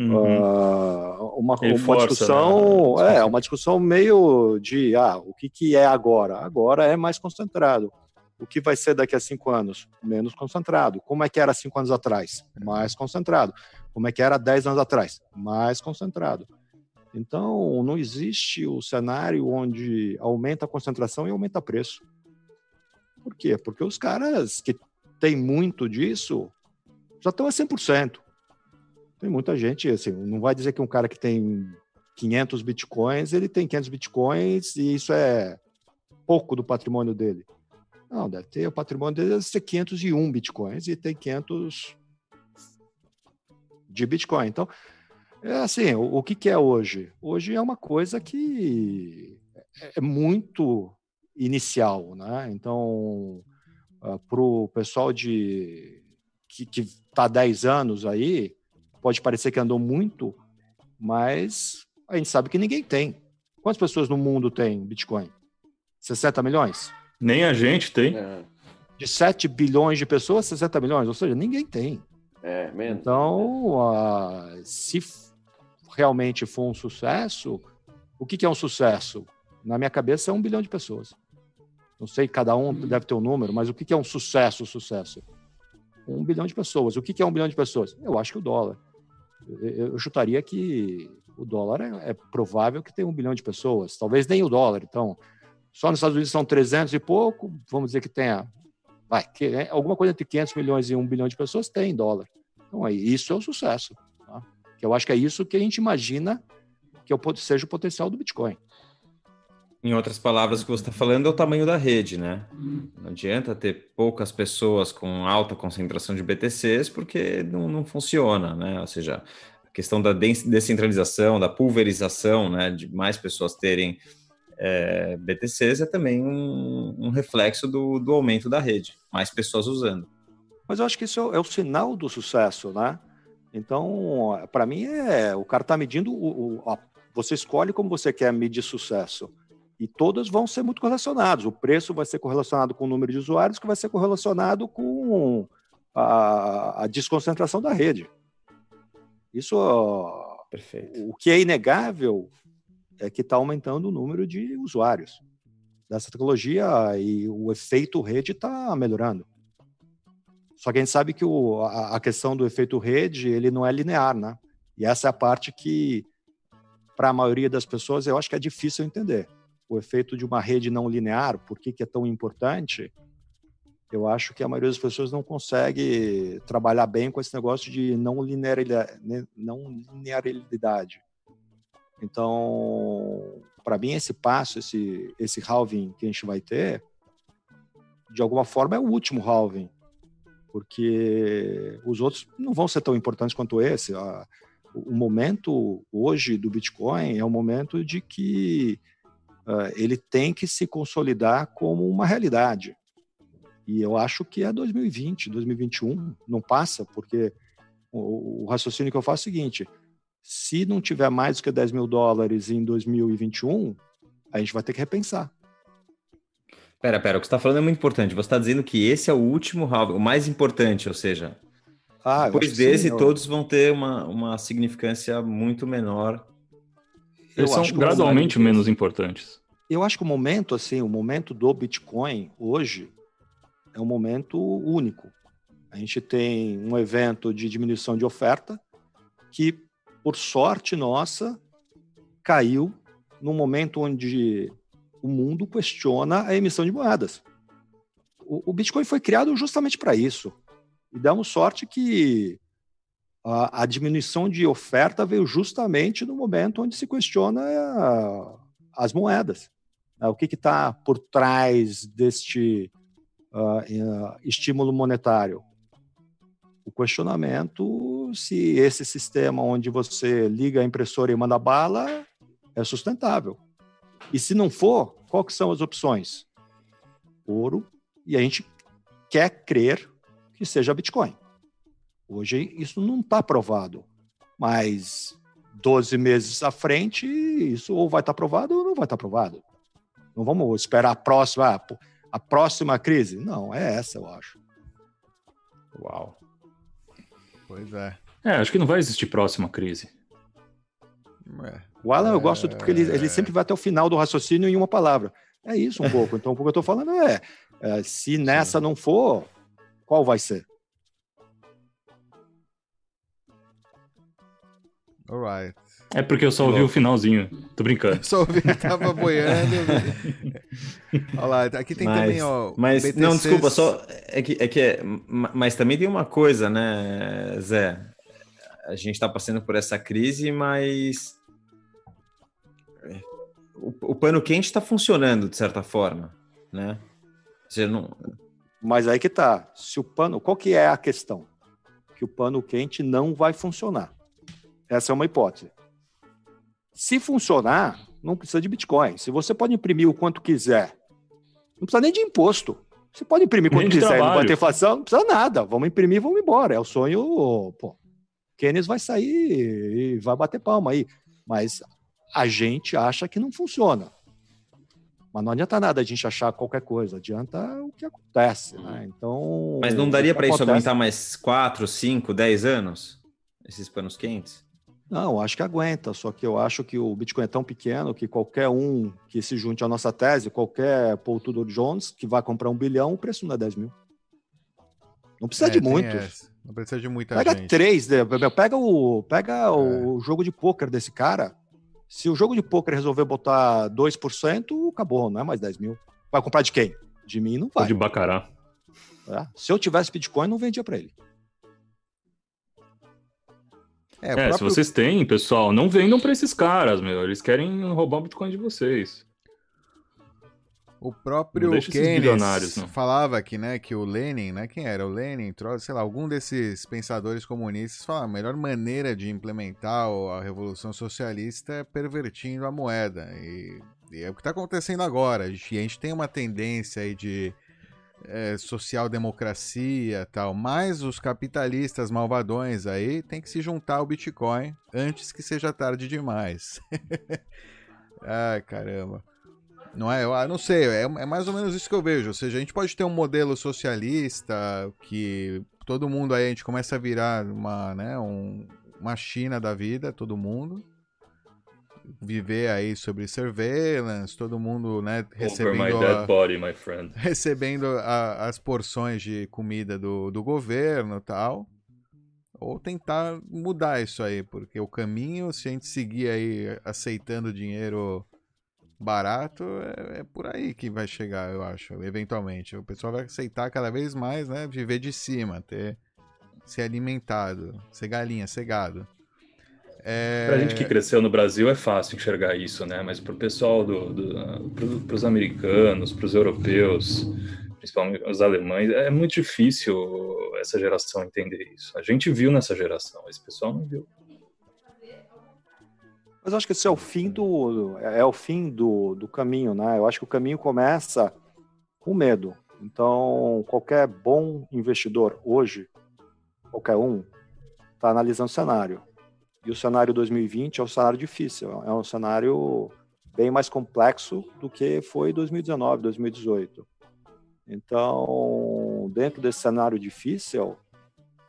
ah, uma, Ele uma força, discussão, é, uma discussão meio de, ah, o que, que é agora? Agora é mais concentrado. O que vai ser daqui a cinco anos? Menos concentrado. Como é que era cinco anos atrás? Mais concentrado. Como é que era dez anos atrás? Mais concentrado. Então, não existe o cenário onde aumenta a concentração e aumenta preço. Por quê? Porque os caras que têm muito disso já estão a 100%. Tem muita gente, assim, não vai dizer que um cara que tem 500 bitcoins, ele tem 500 bitcoins e isso é pouco do patrimônio dele. Não, deve ter o patrimônio dele deve ser 501 bitcoins e tem 500 de bitcoin. Então, é assim, o, o que, que é hoje? Hoje é uma coisa que é- é muito inicial, né? Então, para o pessoal de que está há 10 anos aí, pode parecer que andou muito, mas a gente sabe que ninguém tem. Quantas pessoas no mundo tem Bitcoin? 60 milhões? Nem a gente tem. De 7 bilhões de pessoas, 60 milhões, ou seja, ninguém tem. É, menos. Então, ah, se realmente for um sucesso, o que, que é um sucesso? Na minha cabeça é um bilhão de pessoas. Não sei, cada um deve ter um número, mas o que, que é um sucesso, sucesso? Um bilhão de pessoas. O que, que é um bilhão de pessoas? Eu acho que o dólar. Eu, eu chutaria que o dólar é, é provável que tenha um bilhão de pessoas. Talvez nem o dólar. Então, só nos Estados Unidos são 300 e pouco. Vamos dizer que tenha vai, que é alguma coisa entre 500 milhões e 1 bilhão de pessoas tem dólar. Então, aí, isso é o sucesso. Tá? Eu acho que é isso que a gente imagina que é seja o potencial do Bitcoin. Em outras palavras, o que você está falando é o tamanho da rede, né? Não adianta ter poucas pessoas com alta concentração de BTCs, porque não, não funciona, né? Ou seja, a questão da des- descentralização, da pulverização, né? De mais pessoas terem é, BTCs é também um, um reflexo do, do aumento da rede, mais pessoas usando. Mas eu acho que isso é o- é o sinal do sucesso, né? Então, para mim, é o cara está medindo. O, o- você escolhe como você quer medir sucesso. E todas vão ser muito correlacionados. O preço vai ser correlacionado com o número de usuários, que vai ser correlacionado com a, a desconcentração da rede. Isso, ó, o que é inegável é que está aumentando o número de usuários dessa tecnologia e o efeito rede está melhorando. Só que a gente sabe que o, a, a questão do efeito rede ele não é linear, né? E essa é a parte que, para a maioria das pessoas, eu acho que é difícil entender. O efeito de uma rede não linear, por que, que é tão importante? Eu acho que a maioria das pessoas não consegue trabalhar bem com esse negócio de não linearidade. Não linearidade. Então, para mim, esse passo, esse, esse halving que a gente vai ter, de alguma forma é o último halving, porque os outros não vão ser tão importantes quanto esse. O momento hoje do Bitcoin é um momento de que ah, ele tem que se consolidar como uma realidade. E eu acho que é 2020, 2021, não passa, porque o, o raciocínio que eu faço é o seguinte: Se não tiver mais do que 10 mil dólares em 2021, a gente vai ter que repensar. Pera, pera, o que você está falando é muito importante. Você está dizendo que esse é o último halving, o mais importante, ou seja, ah, eu depois desse, sim, eu- todos vão ter uma, uma significância muito menor. Eu Eles são acho que o gradualmente momento- menos importantes. Eu acho que o momento, assim, o momento do Bitcoin hoje é um momento único. A gente tem um evento de diminuição de oferta que, por sorte nossa, caiu num momento onde o mundo questiona a emissão de moedas. O, o Bitcoin foi criado justamente para isso. E damos sorte que a, a diminuição de oferta veio justamente no momento onde se questiona ah, as moedas. Ah, o que está por trás deste ah, ah, estímulo monetário? O questionamento se esse sistema onde você liga a impressora e manda bala é sustentável. E se não for, qual que são as opções? Ouro, e a gente quer crer que seja Bitcoin. Hoje isso não está provado, mas 12 meses à frente, isso ou vai estar provado ou não vai estar provado. Não vamos esperar a próxima, ah, a próxima crise. Não, é essa, eu acho. Uau. Pois é. É, acho que não vai existir próxima crise. É. O Alan, eu gosto porque ele, ele sempre vai até o final do raciocínio em uma palavra. É isso um pouco. Então, o que eu estou falando é, é, se nessa não for, qual vai ser? Alright. É porque eu só ouvi o finalzinho. Tô brincando. Só ouvi, tava boiando. Olha lá, aqui tem mas, também, ó. Mas, BTCs não, desculpa, só. É que, é que é, ma- mas também tem uma coisa, né, Zé? A gente está passando por essa crise, mas. O, o pano quente está funcionando, de certa forma, né? Você não. Mas aí que tá. Se o pano, qual que é a questão? Que o pano quente não vai funcionar. Essa é uma hipótese. Se funcionar, não precisa de Bitcoin. Se você pode imprimir o quanto quiser, não precisa nem de imposto. Você pode imprimir quanto quiser, não vai trabalho. ter inflação, não precisa nada. Vamos imprimir, e vamos embora. É o sonho, pô. Keynes vai sair e vai bater palma aí. Mas a gente acha que não funciona. Mas não adianta nada a gente achar qualquer coisa, adianta o que acontece, né? Então. Mas não daria para isso aguentar mais 4, 5, 10 anos? Esses panos quentes? Não, acho que aguenta, só que eu acho que o Bitcoin é tão pequeno que qualquer um que se junte à nossa tese, qualquer Paul Tudor Jones que vai comprar um bilhão, o preço não é 10 mil. Não precisa É, de muitos. Não precisa de muita Pega gente. três, né? pega o pega o jogo de pôquer desse cara. Se o jogo de pôquer resolver botar 2%, acabou, não é mais 10 mil. Vai comprar de quem? De mim não Ou vai. de Bacará. tá? Se eu tivesse Bitcoin, não vendia para ele. É, É, se vocês têm, pessoal, não vendam pra esses caras, meu. Eles querem roubar o Bitcoin de vocês. O próprio Keynes falava que, né, que o Lenin, né, quem era? O Lenin, sei lá, algum desses pensadores comunistas falava a melhor maneira de implementar a revolução socialista é pervertindo a moeda. E, e é o que está acontecendo agora. A gente, a gente tem uma tendência aí de é, social-democracia tal, mas os capitalistas malvadões aí tem que se juntar ao Bitcoin antes que seja tarde demais. Ai, caramba. Não é? Eu ah, não sei, é, é mais ou menos isso que eu vejo. Ou seja, a gente pode ter um modelo socialista que todo mundo aí, a gente começa a virar uma, né, um, uma China da vida, todo mundo. Viver aí sobre surveillance, todo mundo, né, recebendo, a- body, my friend. recebendo a- as porções de comida do, do governo e tal. Ou tentar mudar isso aí, porque o caminho, se a gente seguir aí aceitando dinheiro barato, é, é por aí que vai chegar, eu acho, eventualmente. O pessoal vai aceitar cada vez mais, né? Viver de cima, ter ser alimentado, ser galinha, ser gado. É... Pra gente que cresceu no Brasil é fácil enxergar isso, né? Mas pro pessoal do, do pro, pros americanos, pros europeus, principalmente os alemães, é muito difícil essa geração entender isso. A gente viu nessa geração, esse pessoal não viu. Mas eu acho que esse é o fim do é o fim do, do caminho, né? Eu acho que o caminho começa com medo. Então, qualquer bom investidor hoje, qualquer um, está analisando o cenário. E o cenário 2020 é um cenário difícil, é um cenário bem mais complexo do que foi 2019, 2018. Então, dentro desse cenário difícil,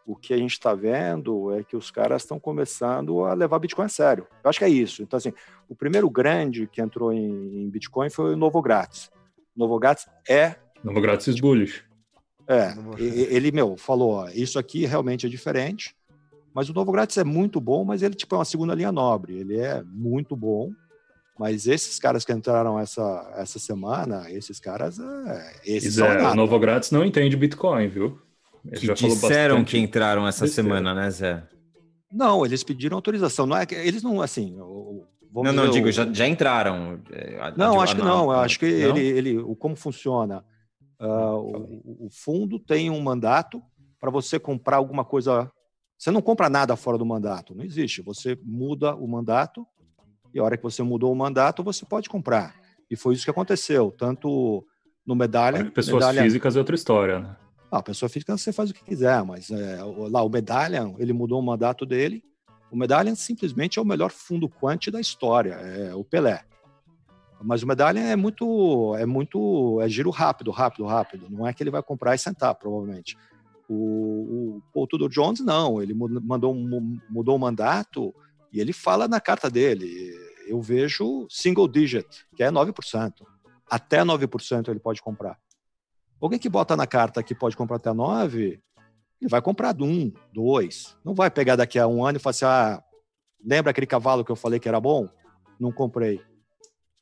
o que a gente está vendo é que os caras estão começando a levar Bitcoin a sério. Eu acho que é isso. Então, assim, o primeiro grande que entrou em, Bitcoin foi o Novo Grátis. Novo Grátis é. Novo Grátis bullish. É, ele, meu, falou: ó, isso aqui realmente é diferente, mas o Novo Grátis é muito bom, mas ele tipo, é uma segunda linha nobre. Ele é muito bom, mas esses caras que entraram essa, essa semana, esses caras. É, esses Zé, o Novo Grátis não entende Bitcoin, viu? Ele que já disseram que entraram essa semana, né, Zé? Não, eles pediram autorização. Não é que eles não assim. não, não digo, já, já entraram. É, não, acho que não. Eu acho que ele, ele, o como funciona. Uh, o, o, fundo tem um mandato para você comprar alguma coisa. Você não compra nada fora do mandato, não existe. Você muda o mandato e a hora que você mudou o mandato, você pode comprar. E foi isso que aconteceu, tanto no medalha. Pessoas medalha... físicas é outra história, né? Ah, a pessoa física você faz o que quiser, mas é, lá o Medallion, ele mudou o mandato dele. O Medallion simplesmente é o melhor fundo quant da história, é o Pelé. Mas o Medallion é muito, é muito, é giro rápido, rápido, rápido. Não é que ele vai comprar e sentar, provavelmente. O, o Paul Tudor Jones não, ele mandou, mudou o mandato e ele fala na carta dele. Eu vejo single digit, que é 9%. Até 9% ele pode comprar. Alguém que bota na carta que pode comprar até 9, ele vai comprar um, dois. Não vai pegar daqui a um ano e falar assim: ah, lembra aquele cavalo que eu falei que era bom? Não comprei.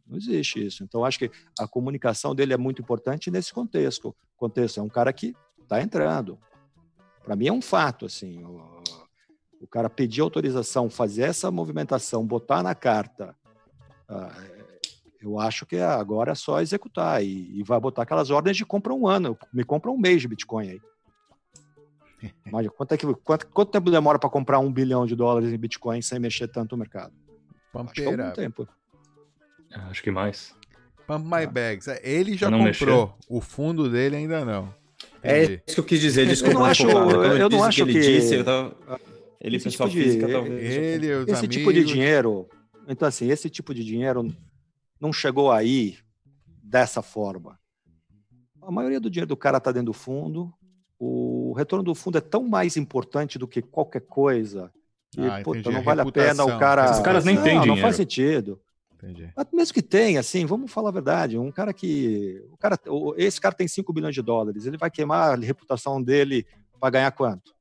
Não existe isso. Então, acho que a comunicação dele é muito importante nesse contexto. contexto é um cara que está entrando. Para mim é um fato, assim. O, o, cara pedir autorização, fazer essa movimentação, botar na carta, uh, eu acho que agora é só executar e, e, vai botar aquelas ordens de compra um ano, me compra um mês de Bitcoin aí. Imagina, quanto, é que, quanto, quanto tempo demora para comprar um bilhão de dólares em Bitcoin sem mexer tanto no mercado? Acho que é tempo. Acho que mais. Pump My Bags. É, ele já comprou. Mexer. O fundo dele ainda não. É Entendi. É isso que eu quis dizer. Desculpa, eu não acho, eu, eu não acho que, ele disse, eu tava... Ele esse tipo de, física, talvez. Ele, esse amigos... tipo de dinheiro. Então, assim, esse tipo de dinheiro não chegou aí dessa forma. A maioria do dinheiro do cara está dentro do fundo. O retorno do fundo é tão mais importante do que qualquer coisa que ah, puta, não vale a pena o cara. Os caras nem não, têm dinheiro. Não faz sentido. Entendi. Mas mesmo que tenha, assim, vamos falar a verdade, um cara que. O cara, esse cara tem 5 bilhões de dólares, ele vai queimar a reputação dele para ganhar quanto?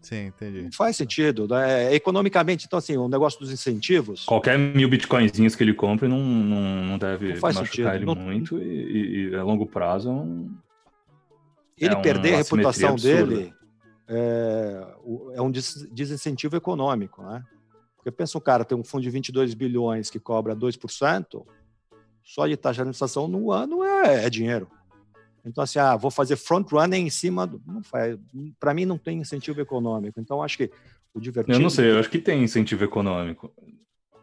Sim, entendi. Não faz sentido. Né? Economicamente, então, assim, o negócio dos incentivos. Qualquer mil bitcoinzinhos que ele compre não, não, não deve não machucar sentido. ele não... muito e, e, a longo prazo é um. Ele é perder a reputação dele é, é um desincentivo econômico, né? Porque pensa um cara tem um fundo de 22 bilhões que cobra 2%, só de taxa de administração no ano é, é dinheiro. Então, assim, ah, vou fazer front running em cima do. Não faz. Para mim, não tem incentivo econômico. Então, acho que o divertido. Eu não sei, eu acho que tem incentivo econômico.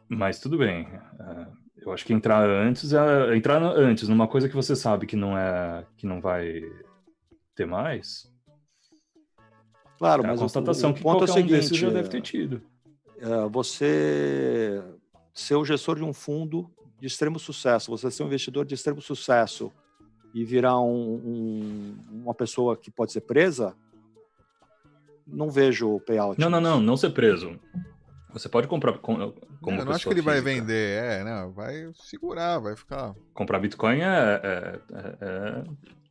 Mas tudo bem. É, eu acho que entrar antes é entrar antes numa coisa que você sabe que não é que não vai ter mais. Claro, é mas a constatação o, o que ponto qualquer é o seguinte, um desses já deve ter tido. É, você ser o gestor de um fundo de extremo sucesso, você ser um investidor de extremo sucesso e virar um, um, uma pessoa que pode ser presa, não vejo o payout. Não, não, não, não ser preso. Você pode comprar como Eu não acho que ele vai vender, é, não, vai segurar, vai ficar. Comprar Bitcoin é, é, é, é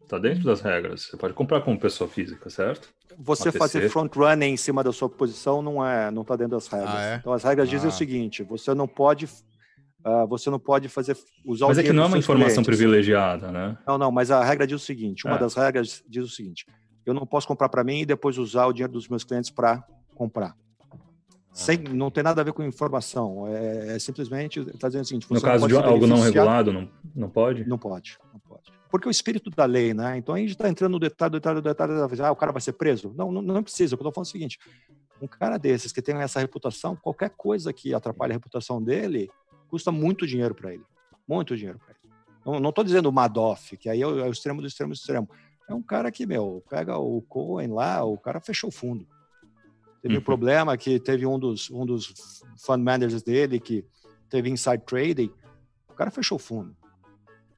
tá dentro das regras. Você pode comprar como pessoa física, certo? Você fazer front running em cima da sua posição não é, não tá dentro das regras. Ah, é? Então as regras ah. dizem o ah. seguinte: você não pode Uh, você não pode fazer usar mas o é que não é uma informação clientes. privilegiada, né? Não, não, mas a regra diz o seguinte: uma é. das regras diz o seguinte: eu não posso comprar para mim e depois usar o dinheiro dos meus clientes para comprar. Sem, não tem nada a ver com informação. É, é simplesmente está dizendo o seguinte: no caso de algo não regulado, não, não pode? Não pode, não pode. Porque o espírito da lei, né? Então a gente está entrando no detalhe, detalhe, detalhe, ah, o cara vai ser preso? Não, não, não precisa. Eu estou falando é o seguinte: um cara desses que tem essa reputação, qualquer coisa que atrapalhe a reputação dele, custa muito dinheiro para ele. Muito dinheiro para ele. Não estou dizendo o Madoff, que aí é o, é o, extremo do extremo do extremo. É um cara que, meu, pega o Cohen lá, o cara fechou o fundo. Teve um Uhum. problema que teve um dos, um dos fund managers dele que teve inside trading, o cara fechou o fundo.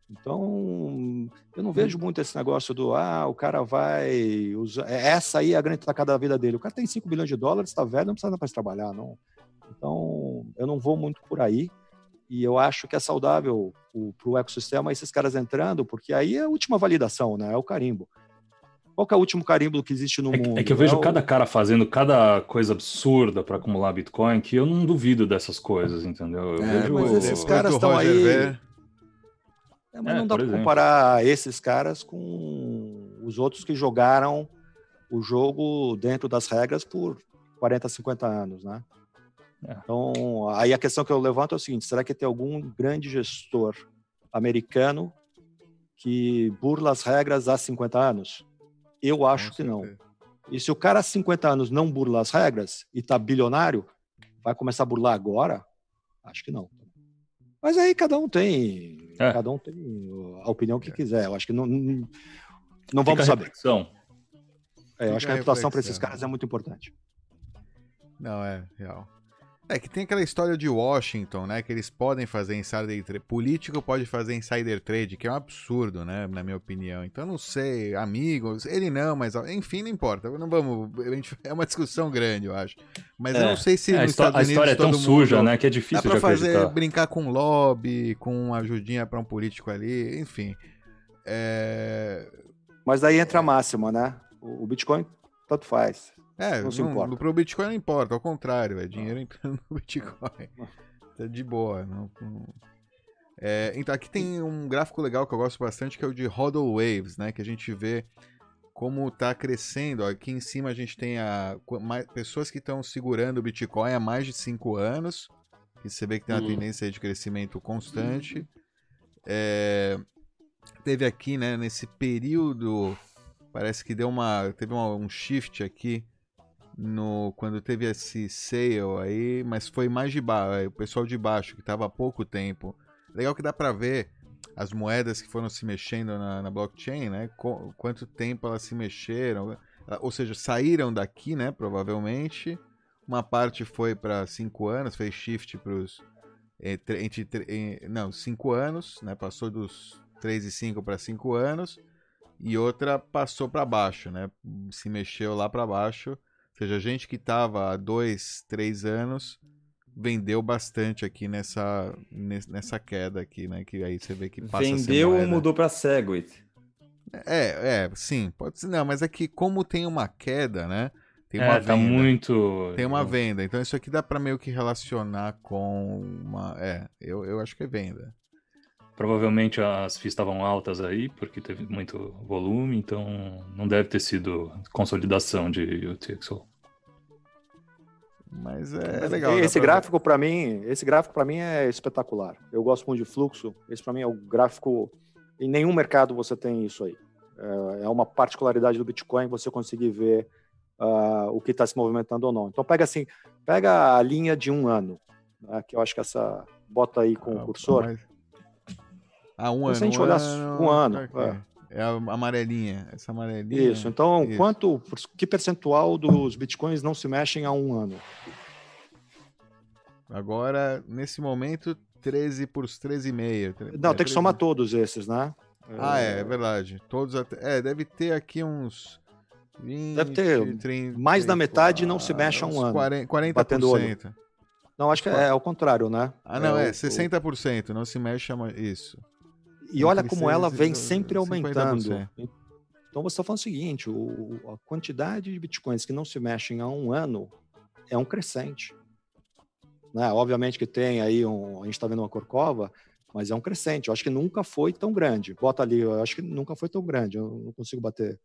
Então, eu não vejo muito esse negócio do, ah, o cara vai usar. é, Essa aí é a grande tacada da vida dele. O cara tem 5 bilhões de dólares, está velho, não precisa mais trabalhar, não. Então, eu não vou muito por aí. E eu acho que é saudável para o ecossistema esses caras entrando, porque aí é a última validação, né? É o carimbo. Qual que é o último carimbo que existe no mundo? É que eu vejo o- cada cara fazendo cada coisa absurda para acumular Bitcoin que eu não duvido dessas coisas, entendeu? Eu É, vejo mas esses caras estão aí. Ver. É, mas É, não dá por para comparar esses caras com os outros que jogaram o jogo dentro das regras por 40, 50 anos, né? É. Então, aí a questão que eu levanto é o seguinte: será que tem algum grande gestor americano que burla as regras há 50 anos? Eu acho que não. E se o cara há 50 anos não burla as regras e tá bilionário, vai começar a burlar agora? Acho que não. Mas aí cada um tem, É. cada um tem a opinião que quiser. Eu acho que não, não, vamos a saber. É, eu acho que a reputação para esses caras é muito importante. Não, é real. É que tem aquela história de Washington, né? Que eles podem fazer insider trade. Político pode fazer insider trade, que é um absurdo, né? Na minha opinião. Então, não sei, amigos, ele não, mas enfim, não importa. Não vamos. É uma discussão grande, eu acho. Mas eu É. não sei se É, a Estados a Unidos história é tão todo suja, mundo- né, que é difícil Dá pra de fazer, acreditar. brincar com lobby, com ajudinha pra um político ali, enfim. É. Mas daí entra a máxima, né? O Bitcoin tanto faz. É, não se não, importa. pro Bitcoin não importa, ao contrário, é dinheiro entrando no Bitcoin. Tá de boa. Não, não- É, então, aqui tem um gráfico legal que eu gosto bastante, que é o de Hodl Waves, né? Que a gente vê como tá crescendo. Aqui em cima a gente tem a, mais, pessoas que estão segurando o Bitcoin há mais de 5 anos, que você vê que tem uma Uhum. tendência de crescimento constante. É, teve aqui, né, nesse período, parece que deu uma, teve uma- um shift aqui no quando teve esse sale aí, mas foi mais de baixo, o pessoal de baixo que estava há pouco tempo. Legal que dá para ver as moedas que foram se mexendo na, na blockchain, né? Qu- quanto tempo elas se mexeram, ah, ou seja, saíram daqui, né? Provavelmente. Uma parte foi para 5 anos, fez shift para os entre, tre- em- não, 5 anos, né? Passou dos 3 e 5 para 5 anos. E outra passou para baixo, né? Se mexeu lá para baixo. Ou seja, gente que estava há 2, 3 anos vendeu bastante aqui nessa, nes- nessa queda aqui, né? Que aí você vê que passa a ser Vendeu ou mudou para Segwit? É, é, sim, pode ser. Não, mas é que como tem uma queda, né? Tem É, uma tá venda. muito- Tem uma venda. Então isso aqui dá pra meio que relacionar com uma. É, eu, eu acho que é venda. Provavelmente as FIIs estavam altas aí, porque teve muito volume, então não deve ter sido consolidação de UTXO. Mas é, Mas legal. Esse gráfico para mim, esse gráfico para mim é espetacular. Eu gosto muito de fluxo. Esse para mim é o gráfico. Em nenhum mercado você tem isso aí. É é uma particularidade do Bitcoin você conseguir ver ah, o que está se movimentando ou não. Então pega assim, pega a linha de um ano, né, que eu acho que essa bota aí com o cursor. mas- Ah, um Então, ano. se a gente um olhar ano, um ano, ok. É a amarelinha. Essa amarelinha. Isso. Então, Isso. quanto, que percentual dos bitcoins não se mexem há um ano? Agora, nesse momento, 13 por 13,5. Não, tem que somar todos esses, né? Ah, é, é verdade. Todos até. É, deve ter aqui uns. 20, Deve ter 30, mais da metade não se mexe há um ano. 40%. 40%. batendo olho. Não, acho que é, ao contrário, né? Ah, não, é, o- 60%, não se mexe a mais. Isso. E olha como ela 6 vem 12, sempre aumentando. 50%. Então você está falando o seguinte: o- a quantidade de bitcoins que não se mexem há um ano é um crescente. Né? Obviamente que tem aí um. A gente está vendo uma corcova, mas é um crescente. Eu acho que nunca foi tão grande. Bota ali, eu acho que nunca foi tão grande. Eu não consigo bater.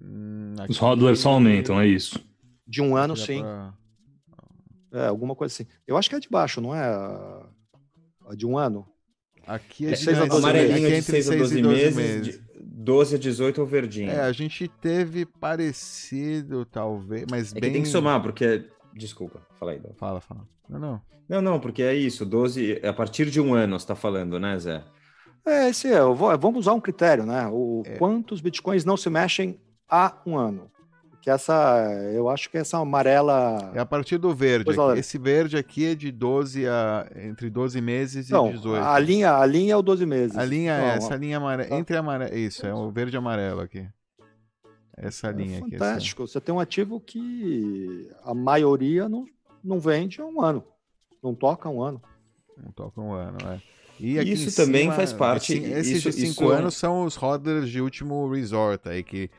Hum, Os hodlers só aumentam, é isso. De um ano, sim. pra- É, alguma coisa assim. Eu acho que é de baixo, não é? de um ano. Aqui É é, seis a de- doze aqui Amarelinho é de entre 6 a 6 12 e 12 meses, meses. de 12 a 18 ou verdinho. É, a gente teve parecido, talvez, mas É que bem. tem que somar, porque. Desculpa, fala aí. Dom. Fala, fala. Não, não. Não, não, porque é isso. 12. A partir de um ano, você tá falando, né, Zé? É, esse é, vou- vamos usar um critério, né? O É. quantos bitcoins não se mexem há um ano. Que essa, eu acho que essa amarela. É a partir do verde. Pois aqui. Esse verde aqui é de 12 a. entre 12 meses e Não, 18. a linha, a linha é o 12 meses. A linha Não, é essa, a linha amarela. Entre amarela. Isso, é o verde e amarelo aqui. Essa linha aqui. essa- Fantástico. Você tem um ativo que a maioria não, não vende há um ano. Não toca há um ano. Não toca um ano, é. E aqui Isso também cima, faz parte- assim, esses isso- de 5 isso- anos são os hodlers de último resort aí, que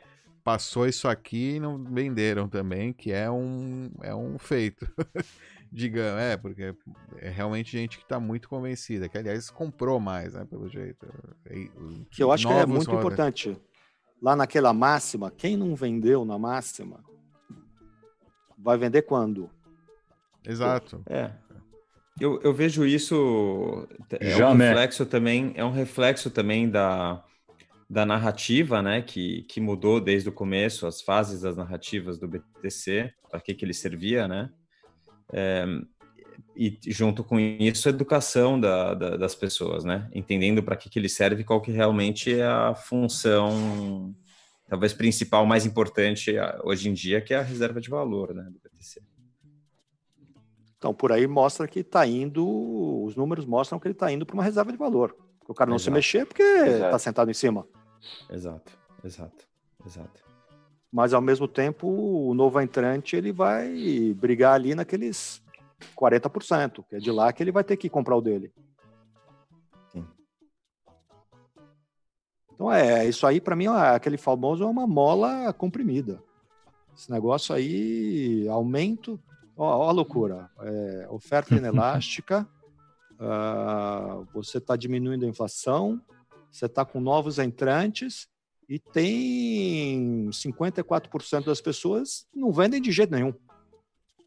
passou isso aqui e não venderam também, que é um, é um feito. Digamos, é, porque é realmente gente que está muito convencida, que aliás comprou mais, né, pelo jeito. E- Que eu acho que é muito hodlers. importante. Lá naquela máxima, quem não vendeu na máxima, vai vender quando? Exato. É. Eu, eu vejo isso é um reflexo também, é um reflexo também da, da narrativa, né, que, que mudou desde o começo, as fases das narrativas do BTC, para que que ele servia, né? É, e junto com isso a educação da, da- das pessoas, né? Entendendo para que que ele serve, qual que realmente é a função talvez principal, mais importante hoje em dia, que é a reserva de valor, né, do BTC. Então, por aí mostra que está indo, os números mostram que ele está indo para uma reserva de valor. O cara não se Exato. mexer porque está sentado em cima. Exato, exato, exato. Mas, ao mesmo tempo, o novo entrante ele vai brigar ali naqueles 40%, que é de lá que ele vai ter que comprar o dele. Então, é, isso aí, para mim, é aquele famoso é uma mola comprimida. Esse negócio aí, aumento, ó, ó a loucura. É, oferta inelástica, ah, você está diminuindo a inflação, você está com novos entrantes e tem 54% das pessoas não vendem de jeito nenhum.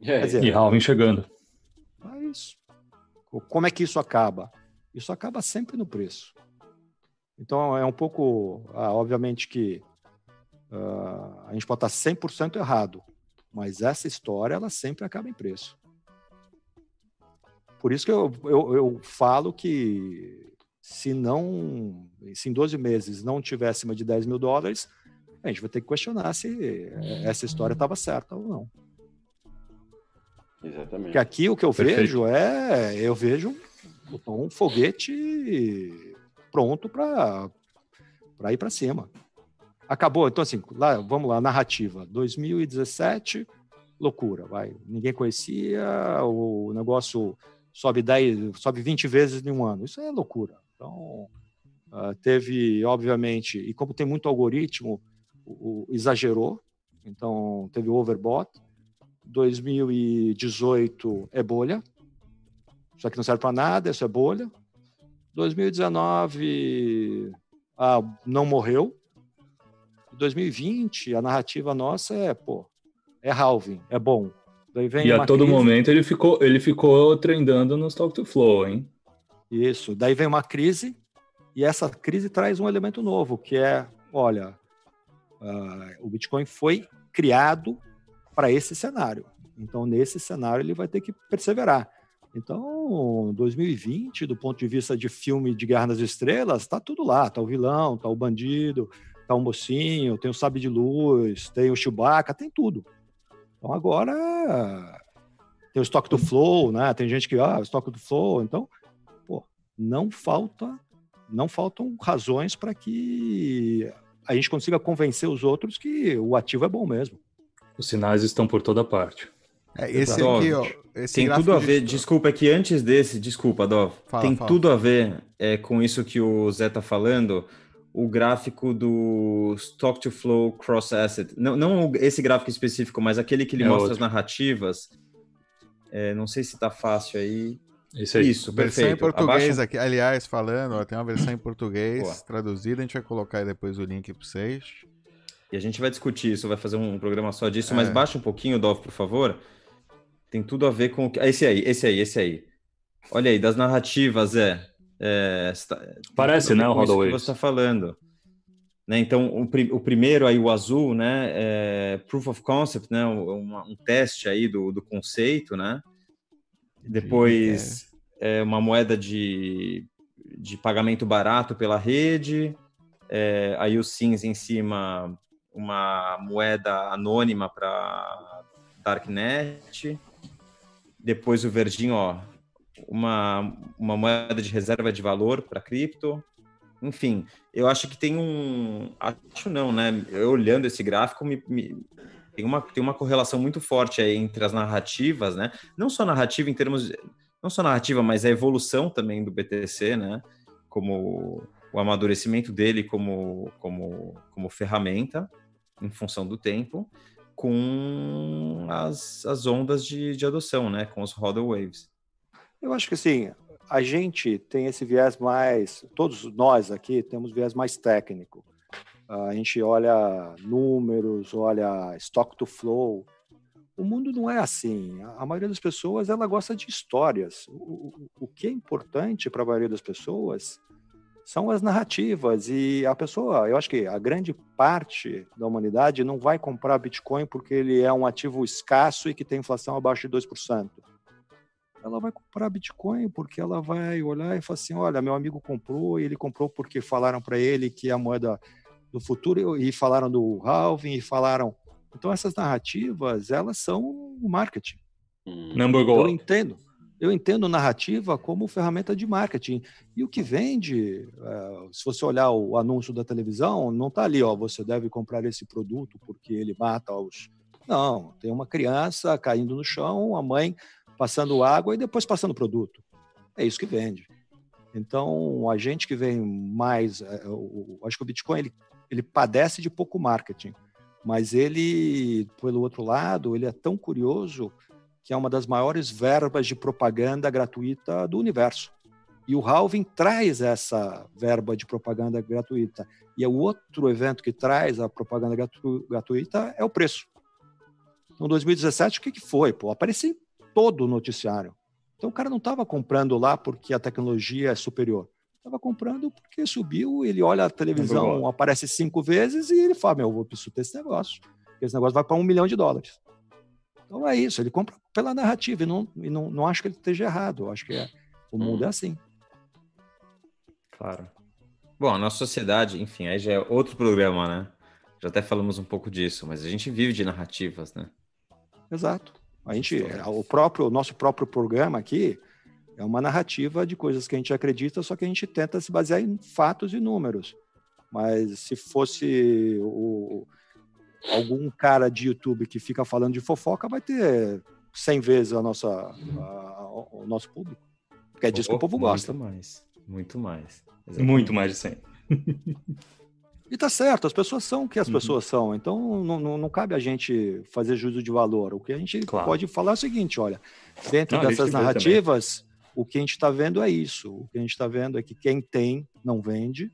Quer dizer, E Halving chegando. é isso. Como é que isso acaba? Isso acaba sempre no preço. Então é um pouco, ah, obviamente que ah, a gente pode estar 100% errado, mas essa história ela sempre acaba em preço. Por isso que eu, eu, eu falo que se não, se em 12 meses não tiver acima de 10 mil dólares, a gente vai ter que questionar se essa história estava certa ou não. Exatamente. Porque aqui o que eu Perfeito. vejo é, eu vejo um foguete pronto para para ir para cima. Acabou, então assim, lá, vamos lá, narrativa. 2017, loucura, vai. Ninguém conhecia, o negócio sobe 10, sobe 20 vezes em um ano. Isso é loucura. Então, ah, teve, obviamente, e como tem muito algoritmo, exagerou, então teve overbought. 2018 é bolha, isso aqui não serve para nada, isso é bolha. 2019 ah, não morreu. 2020 a narrativa nossa é, pô, é halving, é bom. E a todo crise, momento ele ficou, ele ficou trendando no Stock to Flow, hein? Isso. Daí vem uma crise e essa crise traz um elemento novo, que é, olha, ah, o Bitcoin foi criado para esse cenário. Então, nesse cenário, ele vai ter que perseverar. Então, 2020, do ponto de vista de filme de Guerra nas Estrelas, está tudo lá. Está o vilão, está o bandido, está o mocinho, tem o sabre de luz, tem o Chewbacca, tem tudo. Então, agora tem o estoque do flow, né? Tem gente que, ah, o estoque do flow. Então, pô, não falta, não faltam razões para que a gente consiga convencer os outros que o ativo é bom mesmo. Os sinais estão por toda parte. É, esse Dov, aqui, ó. Esse tem tudo a de- ver, desculpa, é que antes desse, desculpa, Dov, Fala, tem fala. tudo a ver é, com isso que o Zé tá falando, o gráfico do Stock to Flow Cross Asset. Não, não esse gráfico específico, mas aquele que ele É mostra outro. as narrativas. É, não sei se tá fácil aí. Esse aí. Isso, Versão perfeito. em português Abaixa- aqui, aliás, falando, ó, tem uma versão em português Boa. traduzida, a gente vai colocar aí depois o link para vocês. E a gente vai discutir isso, vai fazer um programa só disso, É. mas baixa um pouquinho, Dov, por favor. Tem tudo a ver com o que. Esse aí, esse aí, esse aí. Olha aí, das narrativas, é. É está- tem Parece, né, o Roda que você está falando. Né, então, o, o primeiro aí, o azul, né, é proof of concept, né, um, um teste aí do, do conceito, né. Depois, é uma moeda de, de pagamento barato pela rede. É, aí o cinza em cima, uma moeda anônima para Darknet. Depois o verdinho, ó, uma, uma moeda de reserva de valor para cripto. Enfim, eu acho que tem um. Acho não, né? Eu olhando esse gráfico, me, me, tem, uma, tem uma correlação muito forte aí entre as narrativas, né? Não só narrativa em termos. Não só narrativa, mas a evolução também do BTC, né? Como o amadurecimento dele como, como, como ferramenta em função do tempo, com as, as ondas de, de adoção, né? Com os hodl waves. Eu acho que assim, a gente tem esse viés mais, todos nós aqui temos viés mais técnico. A gente olha números, olha stock to flow. O mundo não é assim. A maioria das pessoas ela gosta de histórias. O, o, o que é importante para a maioria das pessoas são as narrativas. E a pessoa, eu acho que a grande parte da humanidade não vai comprar Bitcoin porque ele é um ativo escasso e que tem inflação abaixo de 2% ela vai comprar Bitcoin porque ela vai olhar e falar assim: olha, meu amigo comprou e ele comprou porque falaram para ele que é a moeda do futuro e falaram do halving e falaram. Então essas narrativas elas são o marketing. Hum. Number go. Eu entendo. Eu entendo narrativa como ferramenta de marketing. E o que vende, é, se você olhar o anúncio da televisão, não está ali, ó, você deve comprar esse produto porque ele mata os. Não, tem uma criança caindo no chão, a mãe passando água e depois passando produto. É isso que vende. Então, a gente que vem mais, é, acho que o Bitcoin ele, ele padece de pouco marketing, mas ele, pelo outro lado, ele é tão curioso que é uma das maiores verbas de propaganda gratuita do universo. E o Halving traz essa verba de propaganda gratuita. E o outro evento que traz a propaganda gratu gratuita é o preço. Em 2017, o que, que foi? Pô, apareceu todo o noticiário. Então o cara não estava comprando lá porque a tecnologia é superior. Estava comprando porque subiu, ele olha a televisão, é aparece cinco vezes e ele fala: Meu, eu vou preciso ter esse negócio. Esse negócio vai para um milhão de dólares. Então é isso, ele compra pela narrativa e não, e não, não acho que ele esteja errado. Eu acho que é, o mundo é hum. assim. Claro. Bom, a nossa sociedade, enfim, aí já é outro programa, né? Já até falamos um pouco disso, mas a gente vive de narrativas, né? Exato. A gente, o próprio, o nosso próprio programa aqui é uma narrativa de coisas que a gente acredita, só que a gente tenta se basear em fatos e números. Mas se fosse o, algum cara de YouTube que fica falando de fofoca, vai ter 100 vezes a nossa, a, o nosso público. Porque é disso oh, que o povo gosta. Muito mais. Muito mais. Exatamente. Muito mais de 100. E tá certo, as pessoas são o que as uhum. pessoas são, então não, não, não, cabe a gente fazer juízo de valor. O que a gente claro. pode falar é o seguinte: olha, dentro não, dessas narrativas, o que a gente está vendo é isso. O que a gente está vendo é que quem tem não vende,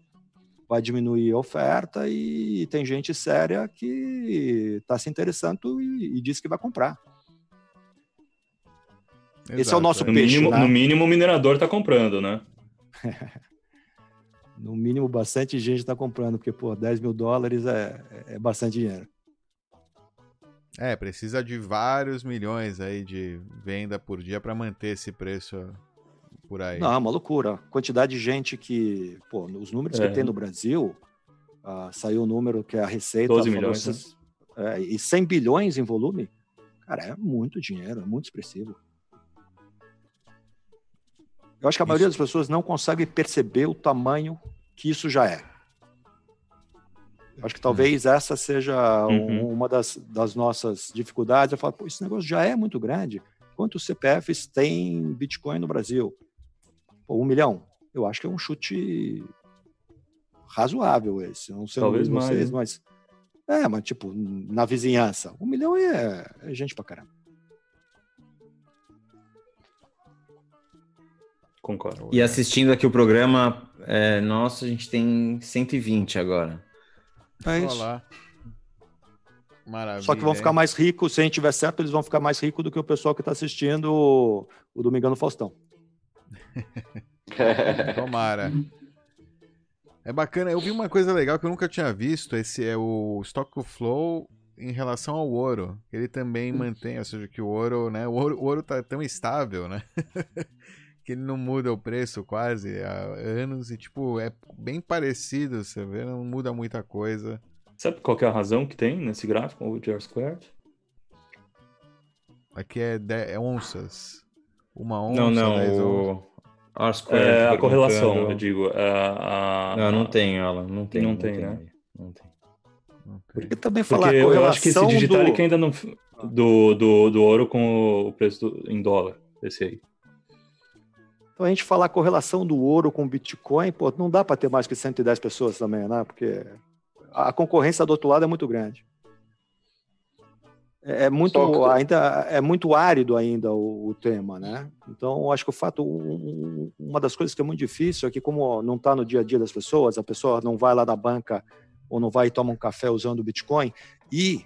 vai diminuir a oferta e tem gente séria que está se interessando e, e diz que vai comprar. Exato. Esse é o nosso no peixe. Mínimo, né? No mínimo, o minerador está comprando, né? no mínimo, bastante gente está comprando, porque, pô, 10 mil dólares é, é bastante dinheiro. É, precisa de vários milhões aí de venda por dia para manter esse preço por aí. Não, é uma loucura. Quantidade de gente que, pô, os números é. que tem no Brasil, uh, saiu o um número que a Receita 12 milhões, né? é, e 100 bilhões em volume, cara, é muito dinheiro, é muito expressivo. Eu acho que a maioria das pessoas não consegue perceber o tamanho que isso já é. Eu acho que talvez essa seja uhum. uma das, das, nossas dificuldades. Eu falo, pô, esse negócio já é muito grande. Quantos CPFs tem Bitcoin no Brasil? Pô, um milhão? Eu acho que é um chute razoável esse. Não sei talvez vocês, mais, mas... É, mas tipo, na vizinhança. Um milhão é, é gente pra caramba. Concordo. E assistindo aqui o programa, é, nossa, a gente tem 120 agora. É isso. Olá. Maravilha. Só que vão ficar mais ricos, se a gente tiver certo, eles vão ficar mais ricos do que o pessoal que está assistindo o, o Domingão Faustão. Tomara. É bacana, eu vi uma coisa legal que eu nunca tinha visto, esse é o Stock Flow em relação ao ouro. Ele também mantém, ou seja, que o ouro, né, o ouro, o ouro tá tão estável, né? que ele não muda o preço quase há anos e, tipo, é bem parecido, você vê, não muda muita coisa. Sabe qual que é a razão que tem nesse gráfico, o R squared? Aqui é, de- é onças. Uma onça, Não, não, o onças. R squared. É, a correlação, eu digo. é, a- Não, não tem ela, não tem. Não tem, né? aí, Não tem. Porque também falar Porque a eu acho que esse correlação Digitalic do... ainda não. Do, do, do ouro com o preço do- em dólar. Esse aí. Então a gente falar a correlação do ouro com o Bitcoin, pô, não dá para ter mais que 110 pessoas também, né? Porque a concorrência do outro lado é muito grande. É é muito ainda é muito árido ainda o, o tema, né? Então acho que o fato um- uma das coisas que é muito difícil é que como não está no dia a dia das pessoas, a pessoa não vai lá da banca ou não vai e toma um café usando o Bitcoin e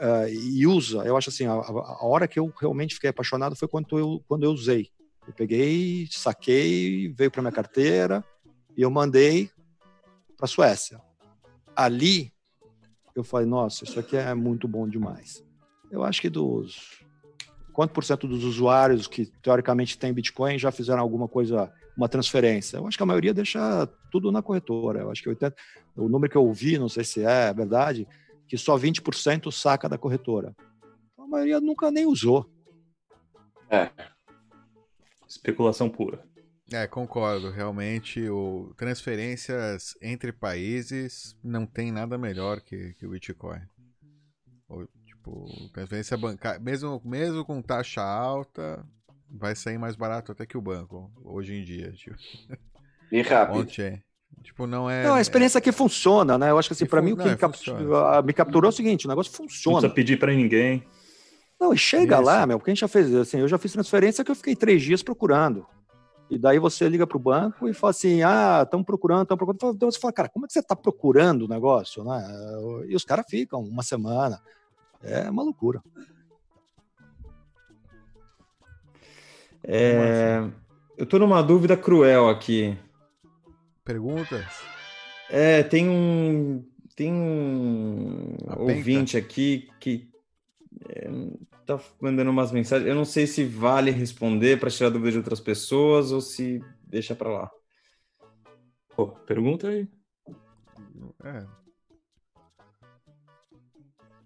eh, e usa. Eu acho assim, a, a- a hora que eu realmente fiquei apaixonado foi quando eu quando eu usei. Eu peguei, saquei, veio para minha carteira e eu mandei para a Suécia. Ali eu falei, nossa, isso aqui é muito bom demais. Eu acho que dos quanto por cento dos usuários que teoricamente têm Bitcoin já fizeram alguma coisa, uma transferência? Eu acho que a maioria deixa tudo na corretora. Eu acho que 80, o número que eu ouvi, não sei se é verdade, que só 20% saca da corretora. Então, a maioria nunca nem usou. É. Especulação pura. É, concordo. Realmente, o transferências entre países não tem nada melhor que, que o Bitcoin. Ou, tipo, transferência bancária, mesmo, mesmo com taxa alta, vai sair mais barato até que o banco, hoje em dia. Tipo. E rápido. Ontem. Tipo, não é. Não, a experiência que funciona, né? Eu acho que assim, Que para fun- mim o não, que é, me, cap- funciona. ah, me capturou é o seguinte, o negócio Não funciona. precisa pedir pra ninguém. Não, e chega Isso. lá, meu, porque a gente já fez, assim, eu já fiz transferência que eu fiquei três dias procurando. E daí você liga para o banco e fala assim, ah, estamos procurando, estamos procurando. Então você fala, cara, como é que você está procurando o negócio, né? E os caras ficam uma semana. É uma loucura. É, eu tô numa dúvida cruel aqui. Perguntas? É, tem um tem um ouvinte aqui que é, tá mandando umas mensagens. Eu não sei se vale responder para tirar dúvida de outras pessoas ou se deixa para lá. Pô, pergunta aí. É.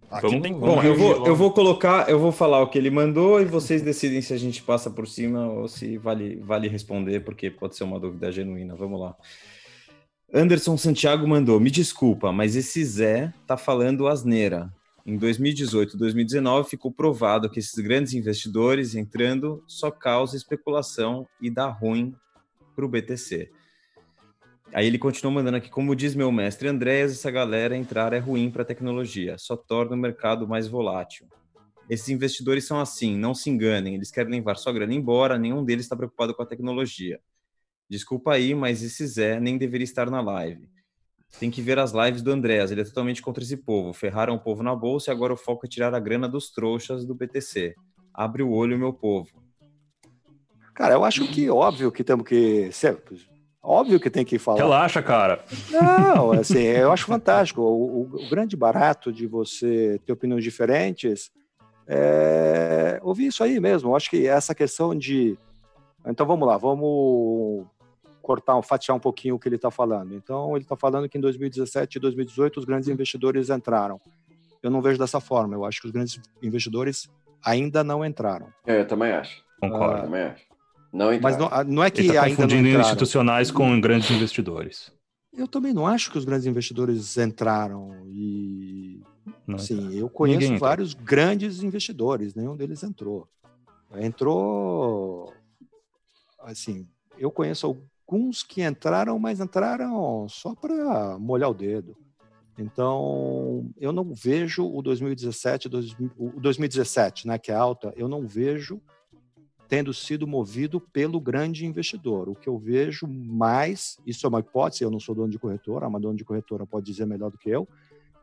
Aqui Vamos- tem Bom, eu vou, logo. eu vou colocar, eu vou falar o que ele mandou e vocês decidem se a gente passa por cima ou se vale, vale responder, porque pode ser uma dúvida genuína. Vamos lá. Anderson Santiago mandou: Me desculpa, mas esse Zé tá falando asneira. Em 2018 2019 ficou provado que esses grandes investidores entrando só causa especulação e dá ruim para o BTC. Aí ele continuou mandando aqui, como diz meu mestre Andréas, essa galera entrar é ruim para a tecnologia, só torna o mercado mais volátil. Esses investidores são assim, não se enganem, eles querem levar sua grana embora, nenhum deles está preocupado com a tecnologia. Desculpa aí, mas esse Zé nem deveria estar na live. Tem que ver as lives do Andréas, ele é totalmente contra esse povo. Ferraram o povo na bolsa e agora o foco é tirar a grana dos trouxas do BTC. Abre o olho, meu povo. Cara, eu acho que óbvio que temos que. ser- Óbvio que tem que falar. Relaxa, cara. Não, assim, eu acho fantástico. O, o- o grande barato de você ter opiniões diferentes é ouvir isso aí mesmo. Eu acho que essa questão de. Então vamos lá, vamos cortar, fatiar um pouquinho o que ele está falando. Então ele está falando que em 2017 e 2018 os grandes investidores entraram. Eu não vejo dessa forma. Eu acho que os grandes investidores ainda não entraram. É, eu também acho. Concordo. Eu também acho. Não Mas entraram. não, não é que Ele tá ainda não confundindo institucionais com grandes investidores. Eu também não acho que os grandes investidores entraram e Não sim, eu conheço vários grandes investidores, nenhum deles entrou. Entrou assim, eu conheço alguns que entraram, mas entraram só para molhar o dedo. Então, eu não vejo o 2017, 2000 o 2017, né, que é alta, eu não vejo tendo sido movido pelo grande investidor. O que eu vejo mais, isso é uma hipótese, eu não sou dono de corretora, mas dono de corretora pode dizer melhor do que eu,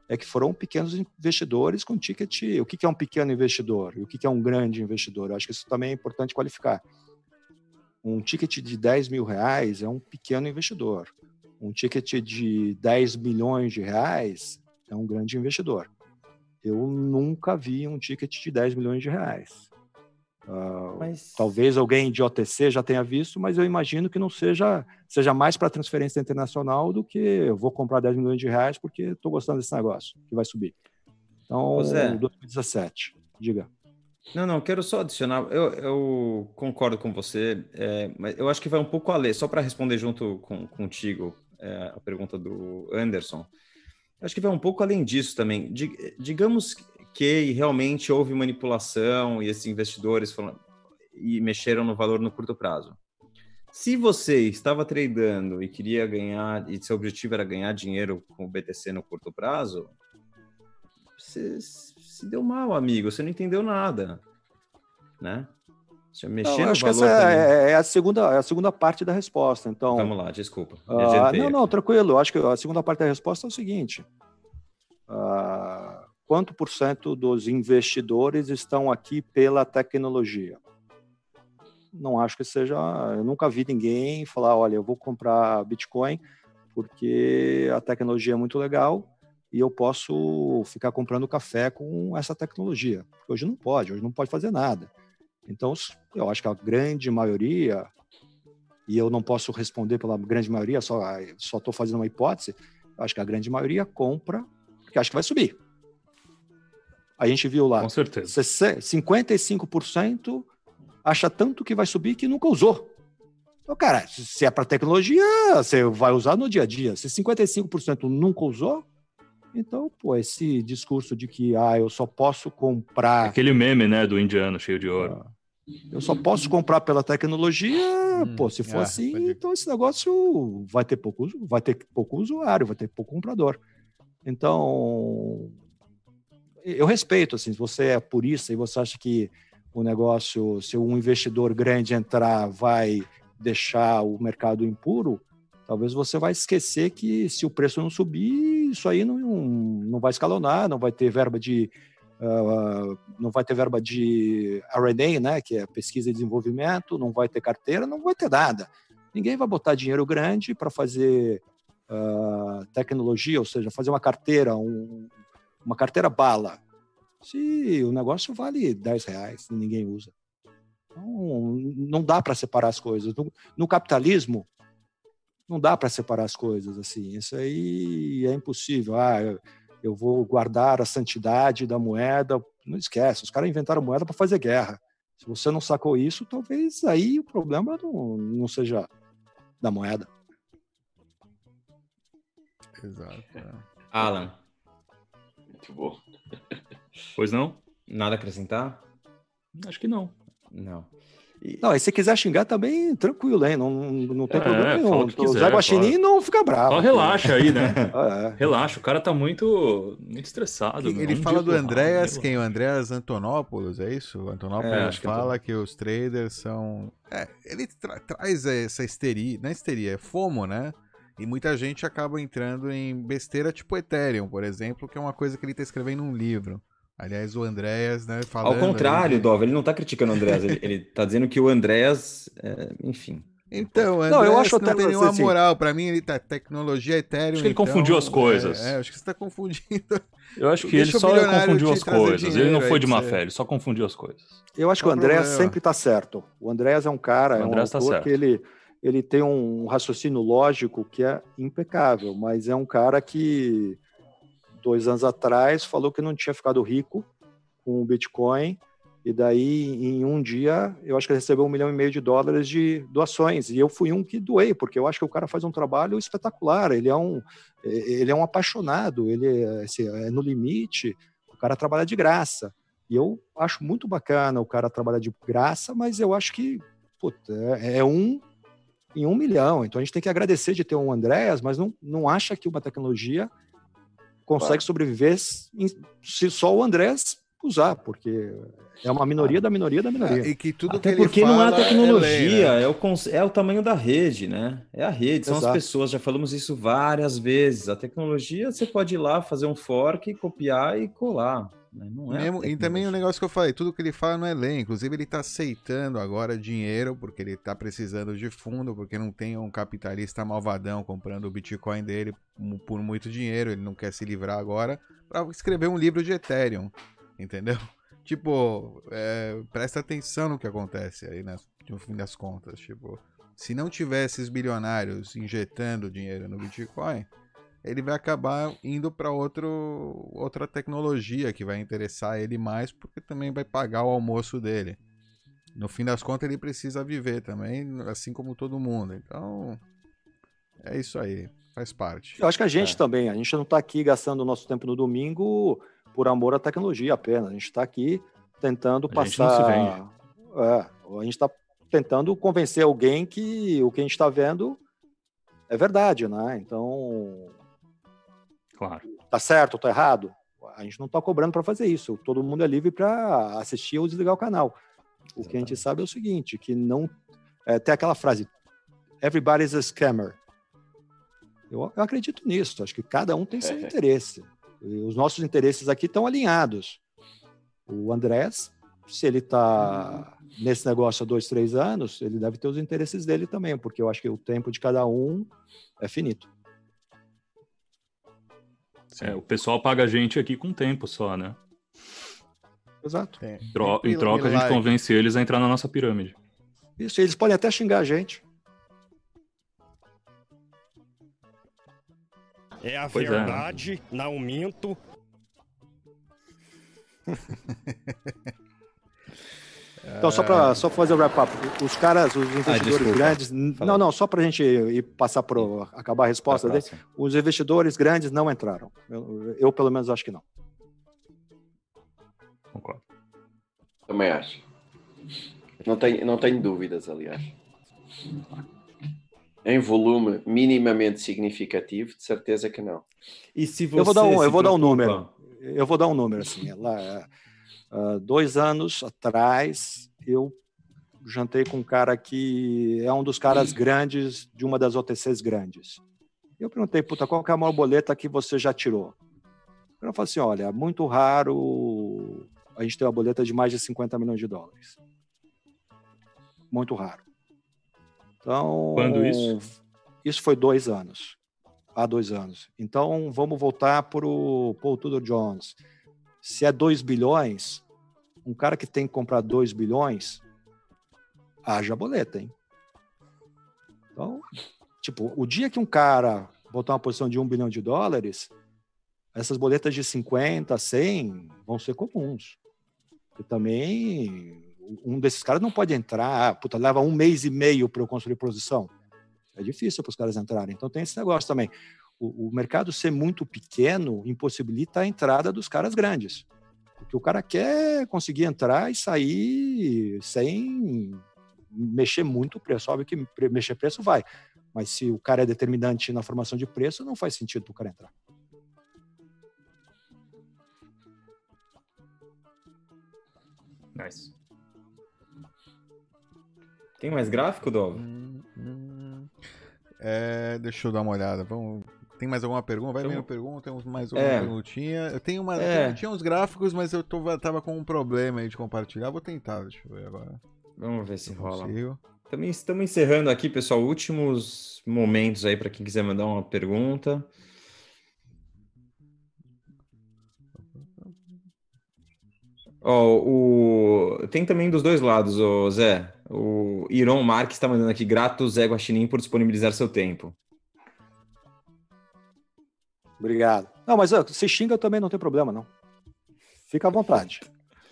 é que foram pequenos investidores com ticket. O que é um pequeno investidor? E o que é um grande investidor? Eu acho que isso também é importante qualificar. Um ticket de 10 mil reais é um pequeno investidor. Um ticket de 10 milhões de reais é um grande investidor. Eu nunca vi um ticket de 10 milhões de reais. Uh, Talvez alguém de OTC já tenha visto, mas eu imagino que não seja, seja mais para transferência internacional do que eu vou comprar 10 milhões de reais porque estou gostando desse negócio, que vai subir. Então, Zé. 2017, diga. Não, não, quero só adicionar. Eu, eu concordo com você, é, mas eu acho que vai um pouco além, só para responder junto com, contigo é, a pergunta do Anderson. Acho que vai um pouco além disso também. Dig- digamos que realmente houve manipulação e esses investidores foram, e mexeram no valor no curto prazo. Se você estava tradando e queria ganhar, e seu objetivo era ganhar dinheiro com o BTC no curto prazo, você se deu mal, amigo. Você não entendeu nada, né? Você mexer Não, no acho que valor essa também. é, é a segunda, é a segunda parte da resposta. Então, Vamos lá, desculpa. adiantei não, não, tranquilo. Acho que a segunda parte da resposta é o seguinte: Ah, quanto por cento dos investidores estão aqui pela tecnologia? Não acho que seja. Eu nunca vi ninguém falar: olha, eu vou comprar Bitcoin porque a tecnologia é muito legal e eu posso ficar comprando café com essa tecnologia. Hoje não pode, hoje não pode fazer nada. Então, eu acho que a grande maioria e eu não posso responder pela grande maioria, só só estou fazendo uma hipótese. Eu acho que a grande maioria compra porque acha que vai subir. A gente viu lá. Com certeza. 55% acha tanto que vai subir que nunca usou. Então, cara, se é para tecnologia, você vai usar no dia a dia. Se 55% nunca usou, então, pô, esse discurso de que ah, eu só posso comprar Aquele meme, né, do indiano cheio de ouro. eu só posso comprar pela tecnologia, pô, se for ah, assim, então esse negócio vai ter pouco, vai ter pouco usuário, vai ter pouco comprador. Então, eu respeito, assim, se você é purista e você acha que o negócio, se um investidor grande entrar, vai deixar o mercado impuro, talvez você vai esquecer que se o preço não subir, isso aí não, não vai escalonar, não vai ter verba de ah, não vai ter verba de R&D, né, que é pesquisa e desenvolvimento, não vai ter carteira, não vai ter nada. Ninguém vai botar dinheiro grande para fazer ah, tecnologia, ou seja, fazer uma carteira, um- uma carteira bala. Se o negócio vale 10 reais ninguém usa. Então, não dá para separar as coisas. No, no capitalismo, não dá para separar as coisas assim. Isso aí é impossível. Ah, eu, eu vou guardar a santidade da moeda. Não esquece, os caras inventaram moeda para fazer guerra. Se você não sacou isso, talvez aí o problema não, não seja da moeda. Exato. é. Alan. Muito bom. Pois não? Nada a acrescentar? Acho que não. Não. Não, e se quiser xingar também, tranquilo, hein? Não, não, tem É, problema nenhum. o que O quiser, Zé Guaxinim não fica bravo. Só relaxa aí, né? É. Relaxa, o cara tá muito, muito estressado. Ele Um fala do Andréas, raiva. quem? O Andréas Antonopoulos, é isso? O Antonopoulos É, que é fala que os traders são. É, ele tra- traz essa histeria, não é histeria, é FOMO, né? E muita gente acaba entrando em besteira tipo Ethereum, por exemplo, que é uma coisa que ele tá escrevendo num livro. Aliás, o Andréas, né, falando... Ao contrário, aí- Dov, ele não tá criticando o Andréas, ele, ele tá dizendo que o Andréas, é, enfim. Então, o Não, eu acho não até tem você, nenhuma assim- moral. Pra mim, ele tá tecnologia Ethereum. Acho que ele então, confundiu as é, coisas. É, acho que você tá confundindo. Eu acho que Deixa ele só confundiu as coisas. Ele não foi de má fé, ele só confundiu as coisas. Eu acho que o Andrés problema? sempre está certo. O Andrés é um cara, é um Andrés tá autor certo. que ele, ele tem um raciocínio lógico que é impecável, mas é um cara que dois anos atrás falou que não tinha ficado rico com o Bitcoin e daí em um dia eu acho que recebeu um milhão e meio de dólares de doações e eu fui um que doei porque eu acho que o cara faz um trabalho espetacular. Ele é um ele é um apaixonado, ele é, assim, é no limite. O cara trabalha de graça. E eu acho muito bacana o cara trabalhar de graça, mas eu acho que puta, é, é um em um milhão. Então a gente tem que agradecer de ter um Andréas, mas não, não acha que uma tecnologia consegue sobreviver em- se só o Andréas usar, porque é uma minoria da minoria da minoria. E que tudo Até que ele porque não é a fala é tecnologia, lei, né? é, o, é o tamanho da rede, né? É a rede, são Exato. as pessoas, já falamos isso várias vezes. A tecnologia, você pode ir lá, fazer um fork, copiar e colar. Né? Não é Mesmo- e também o negócio que eu falei, tudo que ele fala não é lei. Inclusive, ele tá aceitando agora dinheiro, porque ele tá precisando de fundo, porque não tem um capitalista malvadão comprando o Bitcoin dele por muito dinheiro, ele não quer se livrar agora, para escrever um livro de Ethereum. Entendeu? tipo, é, presta atenção no que acontece aí, né? No fim das contas, tipo, se não tivesse esses bilionários injetando dinheiro no Bitcoin, ele vai acabar indo para outra tecnologia que vai interessar ele mais, porque também vai pagar o almoço dele. No fim das contas, ele precisa viver também, assim como todo mundo. Então, é isso aí, faz parte. Eu acho que a gente É. também, a gente não está aqui gastando o nosso tempo no domingo por amor à tecnologia apenas. A gente está aqui tentando A gente não se passar. É, a gente está tentando convencer alguém que o que a gente está vendo é verdade, né? Então, Claro. tá certo ou tá errado? A gente não está cobrando para fazer isso. Todo mundo é livre para assistir ou desligar o canal. O que a gente sabe é o seguinte, que não é, tem aquela frase everybody's a scammer. Eu, eu acredito nisso. Acho que cada um tem seu interesse. E os nossos interesses aqui estão alinhados. O Andrés, se ele está nesse negócio há dois, três anos, ele deve ter os interesses dele também, porque eu acho que o tempo de cada um é finito. É, o pessoal paga a gente aqui com tempo só, né? Exato. Tro- Tempo e- em troca, a gente convence eles a entrar na nossa pirâmide. Isso, eles podem até xingar a gente. É a Pois é, verdade, não minto. Então, só para só fazer o wrap-up, os caras, os investidores desculpa. grandes. Não, não, só para a gente ir passar para acabar a resposta Pra dele. Os investidores grandes não entraram. Eu, eu, pelo menos, acho que não. Concordo. Também acho. Não tenho, não tenho dúvidas, aliás. Em volume minimamente significativo, de certeza que não. E se eu vou dar um, eu vou dar um número. Eu vou dar um número assim. Lá, ah, dois anos atrás, eu jantei com um cara que é um dos caras grandes de uma das OTCs grandes. Eu perguntei, puta, qual que é a maior boleta que você já tirou? Ele falou assim, olha, muito raro a gente ter uma boleta de mais de 50 milhões de dólares. Muito raro. Então, Quando isso? Isso foi dois anos. Há dois anos. Então, vamos voltar para o Paul Tudor Jones. Se é 2 bilhões, um cara que tem que comprar 2 bilhões, haja boleta, hein? Então, tipo, o dia que um cara botar uma posição de 1 bilhão de dólares, essas boletas de 50, 100 vão ser comuns. E também, um desses caras não pode entrar, puta, leva um mês e meio para eu construir posição. É difícil para os caras entrarem. Então tem esse negócio também. O, o mercado ser muito pequeno impossibilita a entrada dos caras grandes. Porque o cara quer conseguir entrar e sair sem mexer muito o preço. Óbvio que mexer preço vai. Mas se o cara é determinante na formação de preço, não faz sentido para o cara entrar. Nice. Tem mais gráfico, Dov? É, deixa eu dar uma olhada. Vamos... Tem mais alguma pergunta? Vai vendo pergunta, temos mais uma É. perguntinha. Eu tenho uma. É. Eu tinha uns gráficos, mas eu tô, tava com um problema aí de compartilhar. Vou tentar, deixa eu ver agora. Vamos ver se rola. consigo. Também estamos encerrando aqui, pessoal. Últimos momentos aí para quem quiser mandar uma pergunta. Ó, o... Tem também dos dois lados, ô Zé. O Iron Marques está mandando aqui, grato Zé Guaxinim por disponibilizar seu tempo. Obrigado. Não, mas ó, se xinga também não tem problema, não. Fica à vontade.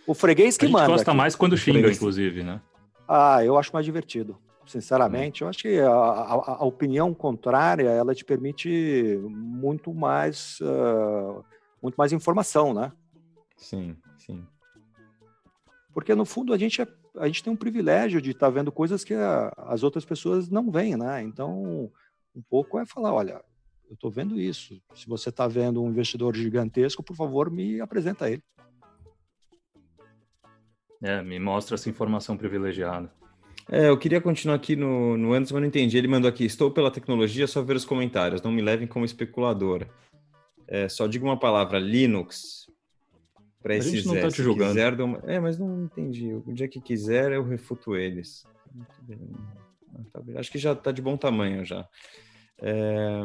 O freguês que a gente manda. gosta aqui. mais quando xinga, inclusive, né? Ah, eu acho mais divertido. Sinceramente, eu acho que a, a- a opinião contrária ela te permite muito mais, ah, muito mais informação, né? Sim, sim. Porque no fundo a gente, é- a gente tem um privilégio de estar vendo coisas que a- as outras pessoas não veem, né? Então, um pouco é falar, olha, eu estou vendo isso. Se você está vendo um investidor gigantesco, por favor, me apresenta ele. É, me mostra essa informação privilegiada. É, eu queria continuar aqui no, no Anderson, mas não entendi. Ele mandou aqui: estou pela tecnologia, só ver os comentários, não me levem como especulador. É, só diga uma palavra: Linux. Para A esse gente não Zé. tá te julgando. quiser, uma- É, mas não entendi. O dia que quiser, eu refuto eles. Muito bem. Ah, tá. Acho que já está de bom tamanho já. É...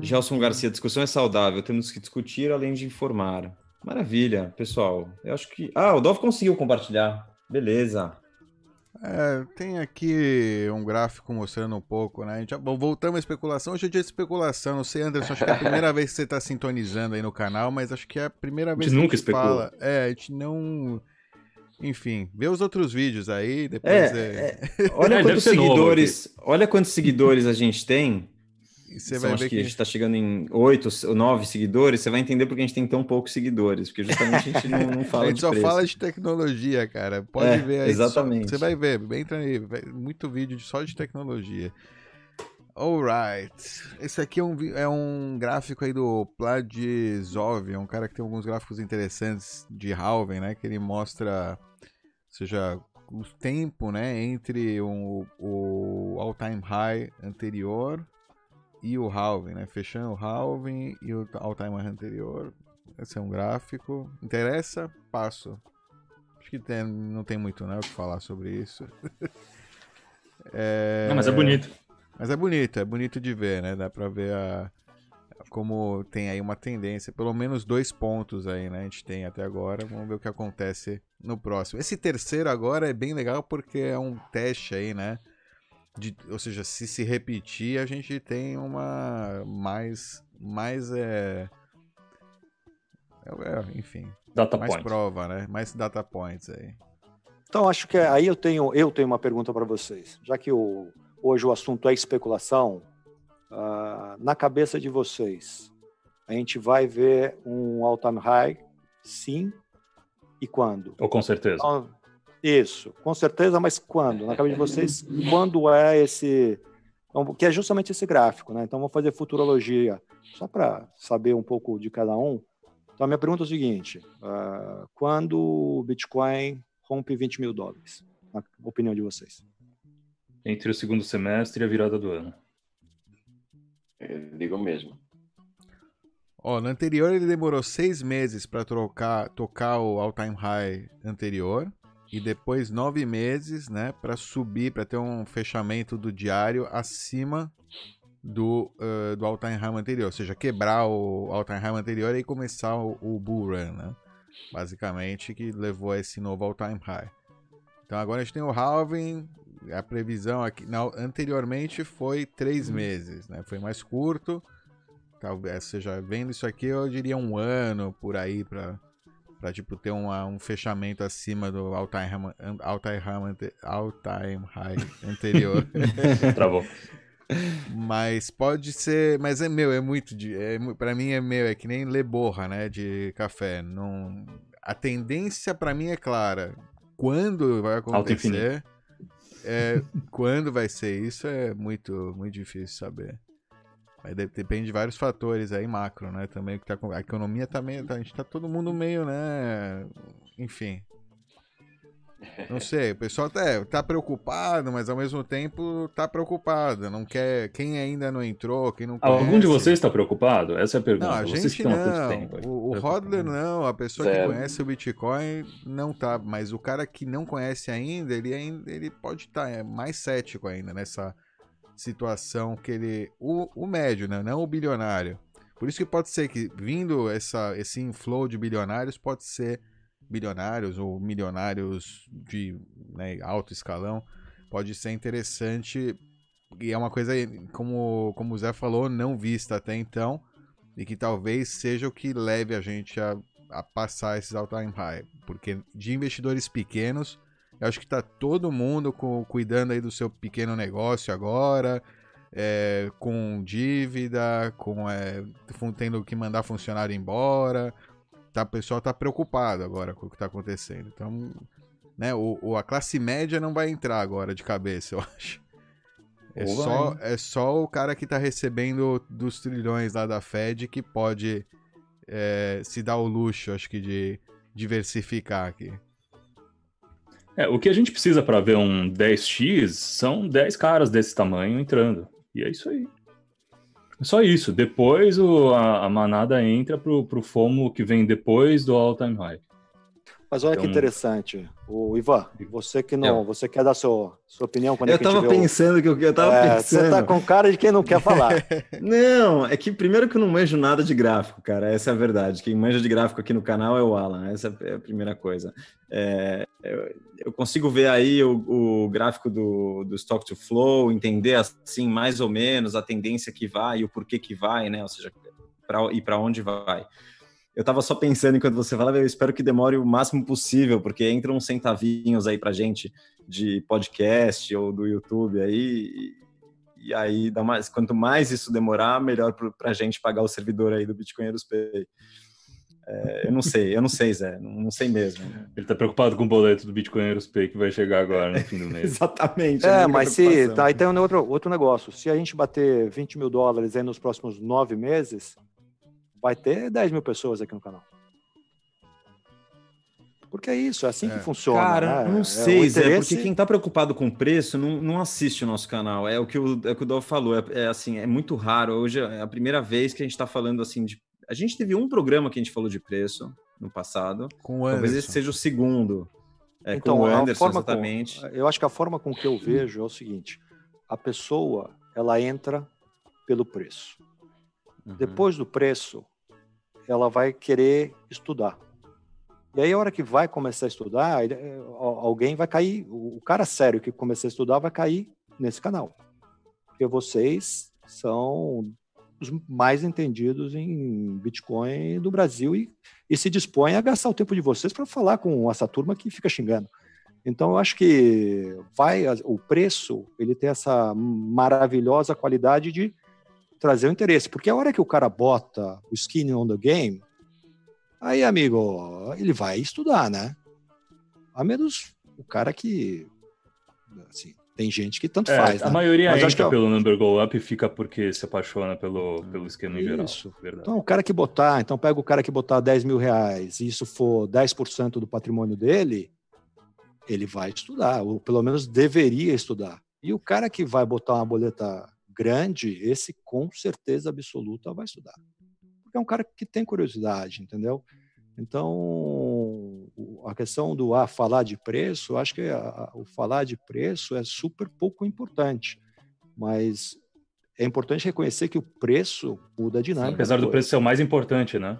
Gelson Garcia, discussão é saudável, temos que discutir além de informar. Maravilha, pessoal. Eu acho que. Ah, o Dov conseguiu compartilhar. Beleza. É, tem aqui um gráfico mostrando um pouco, né? A gente já, bom, voltamos à especulação. Hoje é dia de especulação. Não sei, Anderson, acho que é a primeira vez que você está sintonizando aí no canal, mas acho que é a primeira vez gente que nunca a gente especula. fala. É, a gente não. Enfim, vê os outros vídeos aí, depois. É, é- Olha É, deve quantos ser novo seguidores. Olha quantos seguidores a gente tem. Você vai acho ver que, que- a gente está chegando em oito ou nove seguidores. Você vai entender porque a gente tem tão poucos seguidores. Porque justamente a gente não, não fala a gente de só preço. fala de tecnologia, cara. Pode É, ver aí. exatamente. só- você vai ver, entra aí. muito vídeo de- só de tecnologia. Alright. Esse aqui é um, é um gráfico aí do Pladzov, é um cara que tem alguns gráficos interessantes de Halven, né? Que ele mostra, ou seja, o tempo, né? Entre um- o all-time high anterior e o halving, né? Fechando o halving e o all-time high anterior. Esse é um gráfico. Interessa? Passo. Acho que tem- não tem muito né, o que falar sobre isso. É... Não, mas é bonito. Mas é bonito, é bonito de ver, né? Dá pra ver a... como tem aí uma tendência, pelo menos dois pontos aí, né? A gente tem até agora. Vamos ver o que acontece no próximo. Esse terceiro agora é bem legal porque é um teste aí, né? De, ou seja, se se repetir, a gente tem uma mais mais é, é, é, enfim, Data mais point. prova, né? Mais data points aí. Então, acho que aí eu tenho, eu tenho uma pergunta para vocês. Já que o, hoje o assunto é especulação, ah, na cabeça de vocês, a gente vai ver um all-time high, sim, e quando? Ou com certeza. Então, isso, com certeza, mas quando? Na cabeça de vocês, quando é esse. então, Que é justamente esse gráfico, né? Então, vamos fazer futurologia, só para saber um pouco de cada um. Então, a minha pergunta é o seguinte: ah, quando o Bitcoin rompe 20 mil dólares? Na opinião de vocês. Entre o segundo semestre e a virada do ano. Eu digo mesmo. Ó, no anterior ele demorou seis meses para trocar, tocar o all-time high anterior e depois nove meses, né, para subir, para ter um fechamento do diário acima do, uh, do all-time high anterior, ou seja, quebrar o all-time high anterior e começar o, o bull run, né? Basicamente, que levou a esse novo all-time high. Então agora a gente tem o halving, a previsão aqui, não, anteriormente foi três meses, né? Foi mais curto. Talvez seja vendo isso aqui, eu diria um ano por aí para para tipo ter uma, um fechamento acima do all time high, all time high, ante- all time high anterior. Travou. Mas pode ser, mas é meu, é muito de, é, pra mim é meu, é que nem ler borra, né, de café. Não, a tendência pra mim é clara. Quando vai acontecer? É, quando vai ser isso é muito muito difícil saber. De- depende de vários fatores aí macro, né? Também que tá a economia também, tá, a gente tá todo mundo meio, né, enfim. Não sei, o pessoal tá, tá preocupado, mas ao mesmo tempo tá preocupado. Não quer. Quem ainda não entrou, quem não conhece. Algum de vocês está preocupado? Essa é a pergunta. Não, a vocês gente não. tempo. aí. O, o Hodler não, a pessoa Zero. que conhece o Bitcoin não tá. Mas o cara que não conhece ainda, ele ainda ele pode estar é, mais cético ainda nessa situação que ele. O, o médio, né? Não o bilionário. Por isso que pode ser que, vindo essa, esse inflow de bilionários, pode ser bilionários ou milionários de né, alto escalão, pode ser interessante e é uma coisa, como, como o Zé falou, não vista até então e que talvez seja o que leve a gente a, a passar esses all-time high, porque de investidores pequenos, eu acho que está todo mundo com, cuidando aí do seu pequeno negócio agora, é, com dívida, com é, tendo que mandar funcionário embora, tá, o pessoal tá preocupado agora com o que tá acontecendo. Então, né, o, o- a classe média não vai entrar agora de cabeça, eu acho. É Ou só, é só o cara que tá recebendo dos trilhões lá da Fed que pode é, se dar o luxo, acho que, de diversificar aqui. É, o que a gente precisa para ver um 10x são 10 caras desse tamanho entrando. E é isso aí. É só isso. Depois o- a, a manada entra pro, pro FOMO que vem depois do all-time high. Mas olha que Então- interessante. O Ivan, você que não, Eu. você quer dar sua, sua opinião quando Eu é que a gente tava vê o- pensando que eu, eu tava É, pensando. Você tá com cara de quem não quer falar. Não, é que primeiro que eu não manjo nada de gráfico, cara. Essa é a verdade. Quem manja de gráfico aqui no canal é o Alan. Essa é a primeira coisa. É, eu, eu consigo ver aí o, o gráfico do, do Stock to Flow, entender assim mais ou menos a tendência que vai e o porquê que vai, né? Ou seja, pra, e para onde vai. Eu tava só pensando enquanto você falava, eu espero que demore o máximo possível, porque entram uns centavinhos aí pra gente de podcast ou do YouTube aí, e, aí dá mais, quanto mais isso demorar, melhor pro, pra gente pagar o servidor aí do Bitcoinheiros Pay. É, eu não sei, eu não sei, Zé, não, não sei mesmo. Ele tá preocupado com o boleto do Bitcoinheiros Pay que vai chegar agora no fim do mês. Exatamente. a É, única mas se. Tá, um outro, outro negócio. Se a gente bater 20 mil dólares aí nos próximos nove meses, vai ter 10 mil pessoas aqui no canal. Porque é isso, é assim que funciona. Cara, né? não É, sei, Zé, interesse- porque quem tá preocupado com o preço não, não assiste o nosso canal. É o que o, é o, que o Dov falou. É, é assim, é muito raro. Hoje é a primeira vez que a gente tá falando assim de. A gente teve um programa que a gente falou de preço no passado. Com o Talvez esse seja o segundo. É, Então, com o a Anderson, forma com- exatamente. eu acho que a forma com que eu vejo é o seguinte: a pessoa ela entra pelo preço. Uhum. Depois do preço, ela vai querer estudar. E aí, a hora que vai começar a estudar, al- alguém vai cair. O cara sério que começar a estudar vai cair nesse canal. Porque vocês são os mais entendidos em Bitcoin do Brasil e, e se dispõem a gastar o tempo de vocês para falar com essa turma que fica xingando. Então, eu acho que vai o preço ele tem essa maravilhosa qualidade de trazer o interesse, porque a hora que o cara bota o skin on the game, aí, amigo, ele vai estudar, né? A menos o cara que assim, tem gente que tanto É, faz, a né? maioria Mas entra que, ó, pelo number go up e fica porque se apaixona pelo, pelo esquema em geral. Isso. Verdade. Então, o cara que botar, então pega o cara que botar 10 mil reais e isso for 10% do patrimônio dele, ele vai estudar, ou pelo menos deveria estudar. E o cara que vai botar uma boleta grande, esse com certeza absoluta vai estudar. Porque é um cara que tem curiosidade, entendeu? Então, a questão do ah, falar de preço, acho que a- o falar de preço é super pouco importante. Mas é importante reconhecer que o preço muda a dinâmica. Apesar da do preço ser o mais importante, né?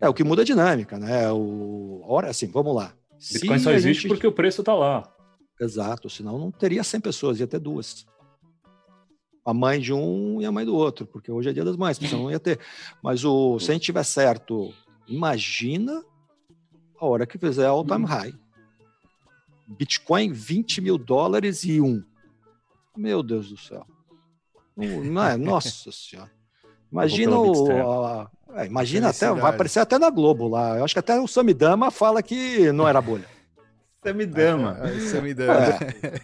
É o que muda a dinâmica, né? O... Ora, assim, vamos lá. Se Bitcoin só existe gente- porque o preço tá lá. Exato, senão não teria 100 pessoas, ia ter duas. A mãe de um e a mãe do outro, porque hoje é dia das mães, senão não ia ter. Mas o, se a gente tiver certo, imagina a hora que fizer all time high. Bitcoin, 20 mil dólares e um. Meu Deus do céu. É? Nossa senhora. Imagina o. A- é, imagina até, vai aparecer até na Globo lá. Eu acho que até o Samidama fala que não era bolha. Samidama. Ah, Samidama.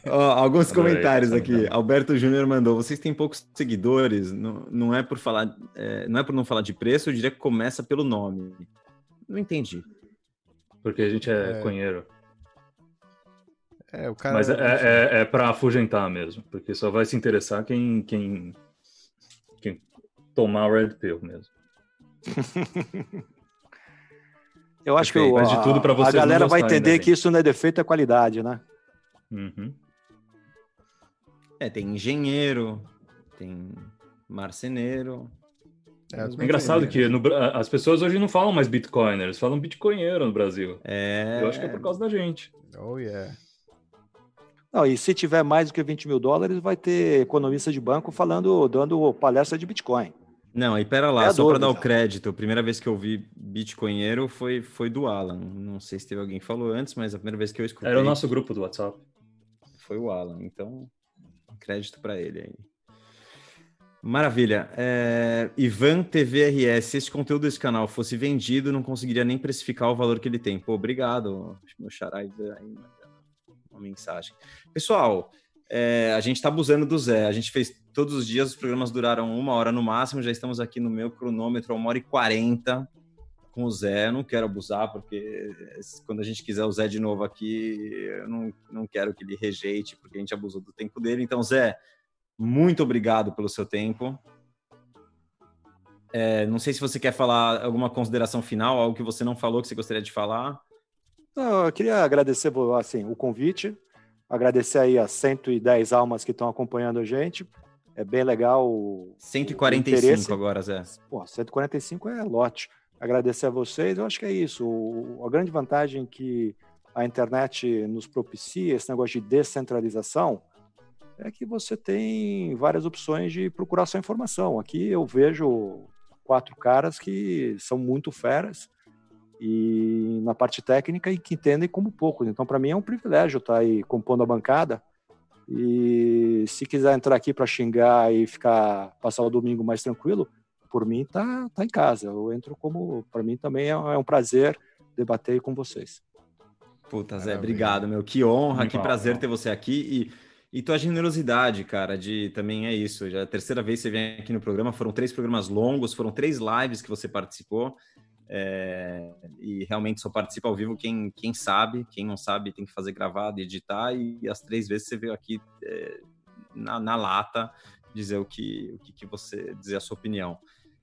Ó, alguns Adorei, comentários Samidama. aqui. Alberto Júnior mandou: vocês têm poucos seguidores, não, não é por falar, é, não é por não falar de preço, eu diria que começa pelo nome. Não entendi. Porque a gente é, É. conheiro. É, o cara. Mas é, é, é pra afugentar mesmo. Porque só vai se interessar quem, quem, quem tomar o Red Pill mesmo. Eu acho que Perfeito. o- Faz de tudo pra a, vocês a galera vai entender que isso não é defeito, é qualidade, né? Uhum. É, tem engenheiro, tem marceneiro. É, É engraçado que no as pessoas hoje não falam mais bitcoiners, falam bitcoinheiro no Brasil. É. Eu acho que é por causa da gente. Oh, yeah. Não, e se tiver mais do que 20 mil dólares, vai ter economista de banco falando, dando palestra de Bitcoin. Não, aí pera lá, É só para dar o crédito. A primeira vez que eu vi bitcoinheiro foi, foi do Alan. Não sei se teve alguém que falou antes, mas a primeira vez que eu escutei Era o nosso grupo do WhatsApp. foi o Alan. Então, crédito para ele aí. Maravilha. É, Ivan TVRS, se esse conteúdo desse canal fosse vendido, não conseguiria nem precificar o valor que ele tem. Pô, obrigado, meu xará Ivan, aí, uma mensagem. Pessoal, é, a gente está abusando do Zé. A gente fez todos os dias, os programas duraram uma hora no máximo. Já estamos aqui no meu cronômetro, uma hora e quarenta com o Zé. Eu não quero abusar, porque quando a gente quiser o Zé de novo aqui, eu não, não quero que ele rejeite, porque a gente abusou do tempo dele. Então, Zé, muito obrigado pelo seu tempo. É, não sei se você quer falar alguma consideração final, algo que você não falou que você gostaria de falar. Não, eu queria agradecer assim, o convite, agradecer aí as 110 almas que estão acompanhando a gente. É bem legal. O, 145 o agora, Zé. Pô, 145 é lote. Agradecer a vocês, eu acho que é isso. O, a grande vantagem que a internet nos propicia, esse negócio de descentralização, é que você tem várias opções de procurar sua informação. Aqui eu vejo quatro caras que são muito feras e na parte técnica e que entendem como poucos. Então, para mim é um privilégio estar aí compondo a bancada. E se quiser entrar aqui para xingar e ficar passar o domingo mais tranquilo, por mim tá tá em casa. Eu entro como para mim também é, é um prazer debater com vocês. Puta, Zé, obrigado, meu. Que honra, que prazer ter você aqui e, e tua generosidade, cara, de também é isso. Já é a terceira vez que você vem aqui no programa, foram três programas longos, foram três lives que você participou. É, e realmente só participa ao vivo quem, quem sabe, quem não sabe tem que fazer gravado e editar, e, as três vezes você veio aqui é, na, na, lata dizer o que, o que, que, você, dizer a sua opinião.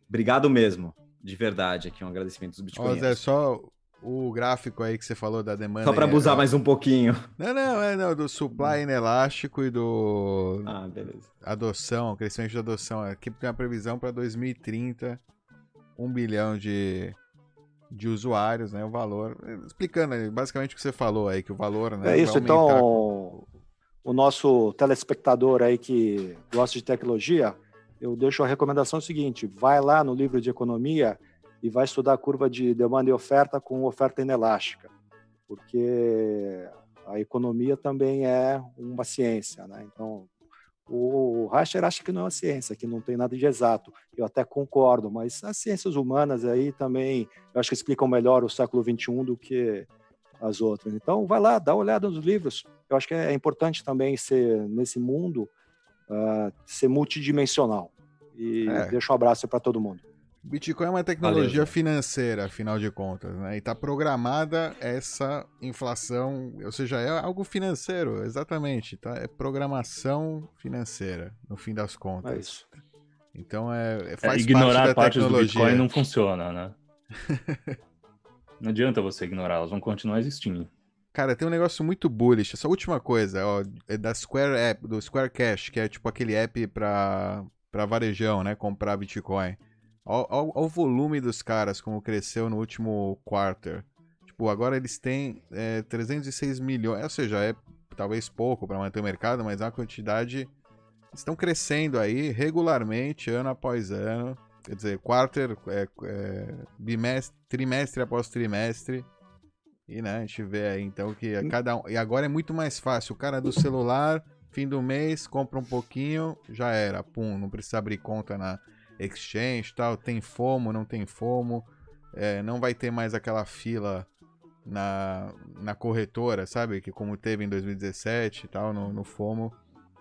Obrigado mesmo, de verdade, aqui um agradecimento dos bitcoins. Zé, só o gráfico aí que você falou da demanda. Só para abusar é... mais um pouquinho. Não, não, é não, do supply inelástico e do. Ah, beleza. Adoção, crescimento de adoção. Aqui tem uma previsão para 2030, um bilhão de de usuários, né? O valor. Explicando basicamente o que você falou aí, que o valor. Né, é isso, então. O nosso telespectador aí que gosta de tecnologia, eu deixo a recomendação seguinte: vai lá no livro de economia e vai estudar a curva de demanda e oferta com oferta inelástica, porque a economia também é uma ciência, né? Então, o Racher acha que não é uma ciência, que não tem nada de exato. Eu até concordo, mas as ciências humanas aí também, eu acho que explicam melhor o século XXI do que as outras. Então, vai lá, dá uma olhada nos livros. Eu acho que é importante também ser, nesse mundo, uh, ser multidimensional. E é. deixo um abraço para todo mundo. Bitcoin é uma tecnologia Valeu. financeira, afinal de contas, né? E está programada essa inflação, ou seja, é algo financeiro, exatamente, tá? É programação financeira, no fim das contas. É isso. Então é, é faz é, ignorar parte partes do Bitcoin não funciona, né? não adianta você ignorar, elas vão continuar existindo. Cara, tem um negócio muito bullish. Essa última coisa, ó, é da Square App, do Square Cash, que é tipo aquele app para para varejão, né, comprar Bitcoin. Olha o volume dos caras, como cresceu no último quarter. Tipo, agora eles têm é, 306 milhões, ou seja, é talvez pouco para manter o mercado, mas é uma quantidade. Estão crescendo aí regularmente, ano após ano. Quer dizer, quarter, é, é, bimestre, trimestre após trimestre. E né, a gente vê aí então que cada um. E agora é muito mais fácil. O cara do celular, fim do mês, compra um pouquinho, já era. Pum, não precisa abrir conta na exchange tal, tem FOMO, não tem FOMO, é, não vai ter mais aquela fila na, na corretora, sabe? Que como teve em 2017 e tal, no, no FOMO.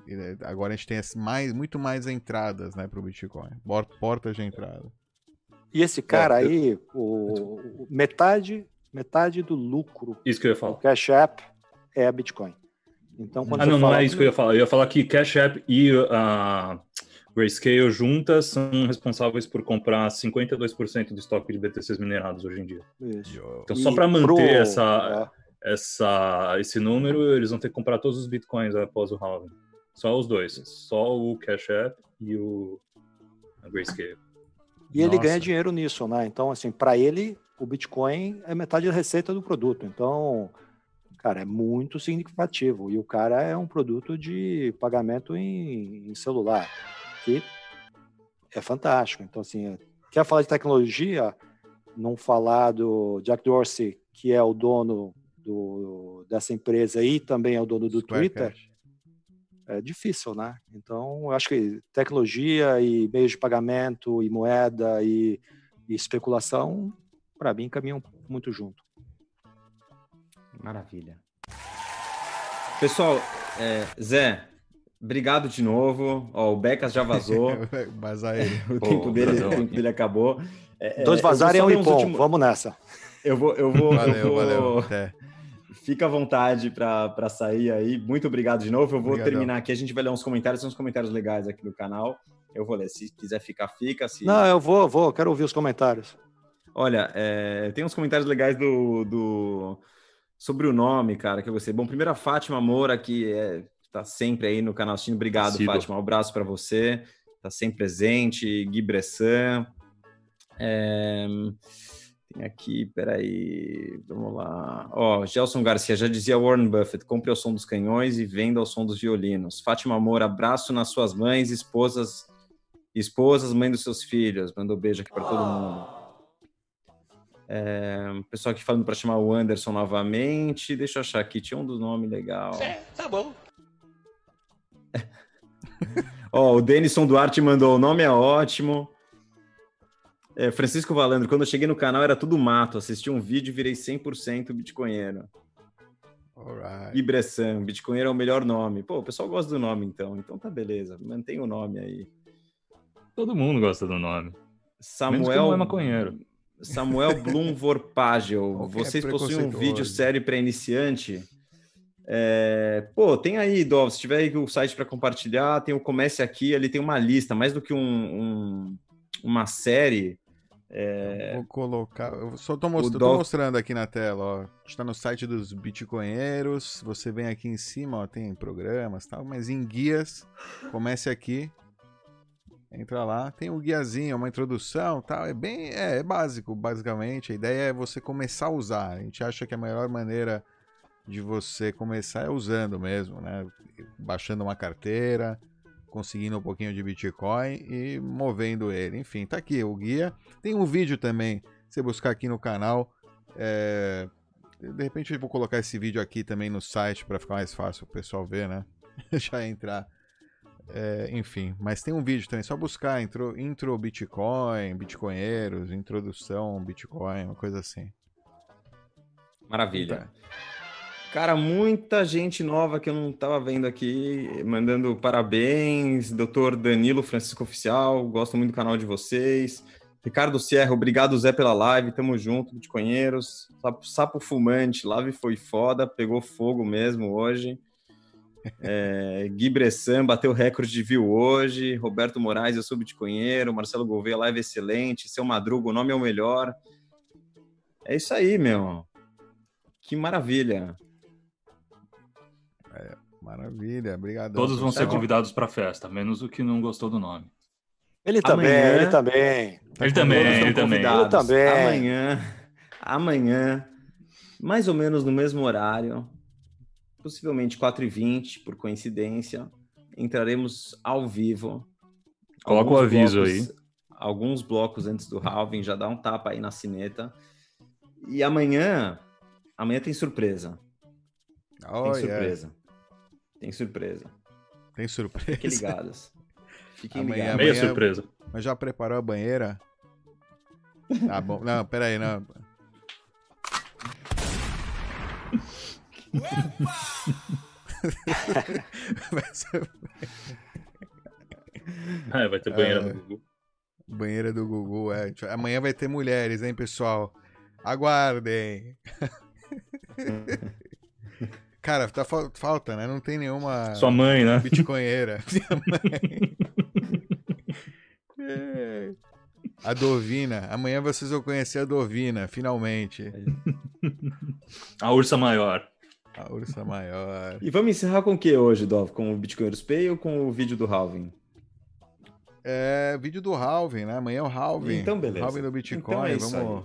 E é, agora a gente tem mais, muito mais entradas né, para o Bitcoin, portas de entrada. E esse cara é, aí, o, o, metade, metade do lucro isso que eu ia falar. do Cash App é a Bitcoin. Então, quando ah, não, não é isso que eu ia falar. Eu ia falar que Cash App e uh, Grayscale juntas são responsáveis por comprar 52% do estoque de BTCs minerados hoje em dia. Isso. Então, só para manter pro... essa, é. essa, esse número, eles vão ter que comprar todos os bitcoins após o halving. Só os dois. Só o Cash App e o a Grayscale. E ele Nossa. ganha dinheiro nisso, né? Então, assim, para ele, o Bitcoin é metade da receita do produto. Então, cara, é muito significativo. E o cara é um produto de pagamento em, em celular que é fantástico. Então, assim, quer falar de tecnologia, não falar do Jack Dorsey, que é o dono do, dessa empresa e também é o dono do Square Twitter, Cash. é difícil, né? Então, eu acho que tecnologia e meios de pagamento e moeda e, e especulação, para mim, caminham muito junto. Maravilha. Pessoal, é, Zé, Obrigado de novo. Ó, o Becas já vazou. Vazar ele. o, tempo dele, o tempo dele acabou. É, é Dois vazarem é um ipom. Últimos... Vamos nessa. Eu vou. Eu vou valeu, eu vou... valeu. Até. Fica à vontade para sair aí. Muito obrigado de novo. Eu vou Obrigadão. terminar aqui. A gente vai ler uns comentários, uns comentários legais aqui do canal. Eu vou ler. Se quiser ficar, fica. Se... Não, eu vou, vou. Quero ouvir os comentários. Olha, é, tem uns comentários legais do, do sobre o nome, cara, que eu gostei. Bom, primeiro a Fátima Moura, que é, tá sempre aí no canal assistindo. Obrigado, Assíduo. Fátima. Um abraço para você. Tá sempre presente. Gui Bressan. É, Tem aqui, peraí, vamos lá. Ó, Gelson Garcia já dizia Warren Buffett: compre ao som dos canhões e venda ao som dos violinos. Fátima Moura, abraço nas suas mães, esposas, esposas, mãe dos seus filhos. Mandou beijo aqui para todo mundo. É, pessoal aqui falando para chamar o Anderson novamente. Deixa eu achar aqui, tinha um do nome legal. Tá bom. Ó, o Denison Duarte mandou: o nome é ótimo. É, Francisco Valandro, quando eu cheguei no canal era tudo mato. Assisti um vídeo e virei 100% bitcoinheiro. Alright. Ibressan, bitcoinheiro é o melhor nome. Pô, o pessoal gosta do nome então. Então tá beleza, mantém o nome aí. Todo mundo gosta do nome. Menos que Samuel não é maconheiro. Samuel Blum Vorpagel, Qualquer vocês possuem um vídeo sério para iniciante? É, pô, tem aí, Dov, se tiver aí o site para compartilhar, tem o Comece Aqui, ali tem uma lista, mais do que um, um- uma série. É, Vou colocar. Eu só tô, most- eu tô mostrando aqui na tela, ó. Está no site dos Bitcoinheiros. Você vem aqui em cima, ó, tem programas tal, mas em guias, comece aqui. Entra lá, tem um guiazinho, uma introdução, tal. É bem, é, é básico, basicamente. A ideia é você começar a usar. A gente acha que a melhor maneira de você começar é usando mesmo, né? Baixando uma carteira, conseguindo um pouquinho de Bitcoin e movendo ele. Enfim, tá aqui o guia. Tem um vídeo também, você buscar aqui no canal. é, De repente eu vou colocar esse vídeo aqui também no site para ficar mais fácil o pessoal ver, né? Já entrar. É, enfim, mas tem um vídeo também, só buscar intro, intro Bitcoin, Bitcoinheiros, introdução Bitcoin, uma coisa assim. Maravilha. Cara, muita gente nova que eu não estava vendo aqui, mandando parabéns. Doutor Danilo Francisco Oficial, gosto muito do canal de vocês. Ricardo Sierra, obrigado, Zé, pela live. Tamo junto, bitcoinheiros. Sapo, sapo fumante, live foi foda, pegou fogo mesmo hoje. É, Gui Bressan bateu recorde de view hoje. Roberto Moraes, eu sou bitcoinheiro. Marcelo Gouveia, live excelente. Seu Madruga, o nome é o melhor. É isso aí, meu. Que maravilha. Maravilha, obrigado. Todos vão ser convidados para a festa, menos o que não gostou do nome. Ele também, Amanhã- ele também. Ele também, ele também. Ele também. Amanhã, amanhã, mais ou menos no mesmo horário, possivelmente 4h20, por coincidência, entraremos ao vivo. Coloca o aviso blocos- aí. Alguns blocos antes do halving, já dá um tapa aí na cineta. E amanhã, amanhã tem surpresa. Oh, tem yeah. Tem surpresa. Tem surpresa. Fiquem ligados. Fiquem Amanhã, ligados. Meia amanhã- surpresa. Mas já preparou a banheira? Tá bom. Não, pera aí, não. Vai ser- É, vai ter banheira É. no Google. Banheira do Gugu, é. Amanhã vai ter mulheres, hein, pessoal? Aguardem. Cara, tá fal- falta, né? Não tem nenhuma. Sua mãe, né? Bitcoinheira. É. A Dovina. Amanhã vocês vão conhecer a Dovina, finalmente. A ursa maior. A ursa maior. E vamos encerrar com o que hoje, Dov? Com o Bitcoiners Pay ou com o vídeo do halving? É vídeo do Halving, né? Amanhã é o Halving. Então, beleza. Halving do Bitcoin. Então é vamos,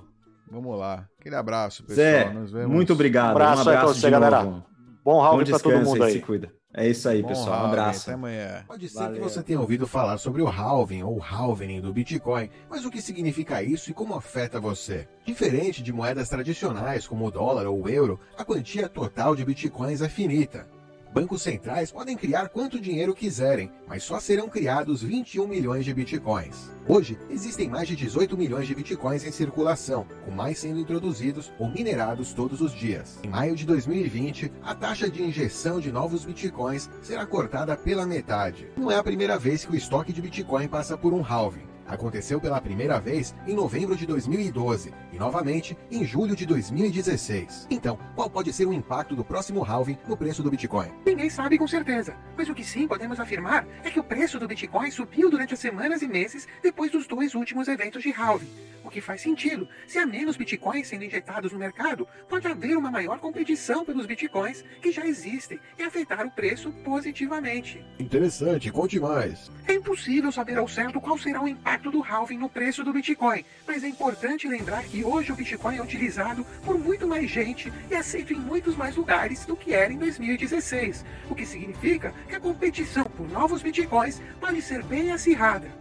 vamos lá. Aquele abraço, pessoal. Zé, Nos vemos. muito obrigado. Abraço um aí pra abraço você, galera. novo. Bom halving Bom pra todo mundo aí. Se cuida. É isso aí, Bom pessoal. Um Halving, abraço. Até amanhã. Pode ser Valeu. que você tenha ouvido falar sobre o halving ou halvening do Bitcoin, mas o que significa isso e como afeta você? Diferente de moedas tradicionais como o dólar ou o euro, a quantia total de bitcoins é finita. Bancos centrais podem criar quanto dinheiro quiserem, mas só serão criados 21 milhões de bitcoins. Hoje, existem mais de 18 milhões de bitcoins em circulação, com mais sendo introduzidos ou minerados todos os dias. Em maio de 2020, a taxa de injeção de novos bitcoins será cortada pela metade. Não é a primeira vez que o estoque de bitcoin passa por um halving. Aconteceu pela primeira vez em novembro de 2012 e novamente em julho de 2016. Então, qual pode ser o impacto do próximo halving no preço do Bitcoin? Ninguém sabe com certeza, mas o que sim podemos afirmar é que o preço do Bitcoin subiu durante as semanas e meses depois dos dois últimos eventos de halving, que faz sentido. Se há menos bitcoins sendo injetados no mercado, pode haver uma maior competição pelos bitcoins que já existem e afetar o preço positivamente. Interessante, conte mais. É impossível saber ao certo qual será o impacto do halving no preço do Bitcoin, mas é importante lembrar que hoje o Bitcoin é utilizado por muito mais gente e aceito em muitos mais lugares do que era em 2016, o que significa que a competição por novos Bitcoins pode ser bem acirrada.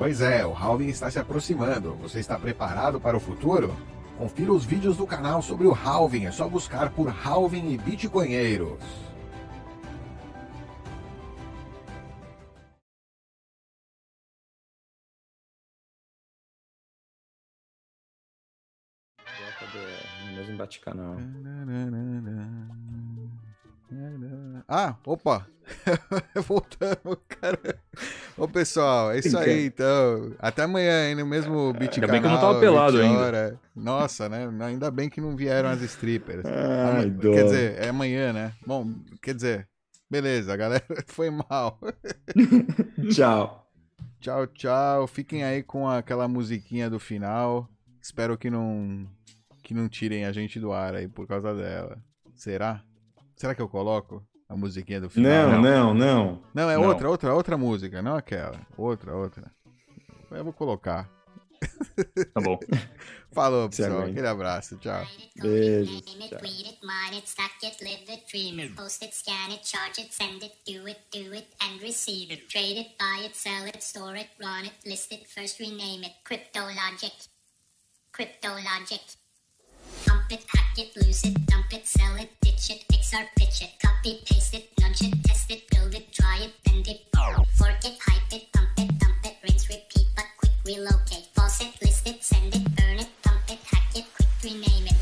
Pois é, o halving está se aproximando. Você está preparado para o futuro? Confira os vídeos do canal sobre o halving, é só buscar por halving e bitcoinheiros. No mesmo bate-canal. Ah, opa! Voltando, cara. Ô, pessoal, é isso aí, então. Até amanhã, hein, no mesmo beat Ainda bem que eu não tava pelado 20 ainda. hora. Nossa, né? Ainda bem que não vieram as strippers. Ah, Ama- dó. quer dizer, é amanhã, né? Bom, quer dizer, beleza, galera. Foi mal. Tchau. Tchau, tchau. Fiquem aí com aquela musiquinha do final. Espero que não que não tirem a gente do ar aí por causa dela. Será? Será que eu coloco a musiquinha do final? Não, não, não. Não, é Não. outra, outra, outra música, não aquela. Outra, outra. Eu vou colocar. Tá bom. Falou, Se pessoal. Aquele abraço. Tchau. Beijos. Name pump it, hack it, lose it, dump it, sell it, ditch it, fix or pitch it, copy, paste it, nudge it, test it, build it, try it, bend it, fork it, hype it, pump it, dump it, rinse, repeat, but quick relocate, Faucet, it, list it, send it, burn it, pump it, hack it, quick rename it.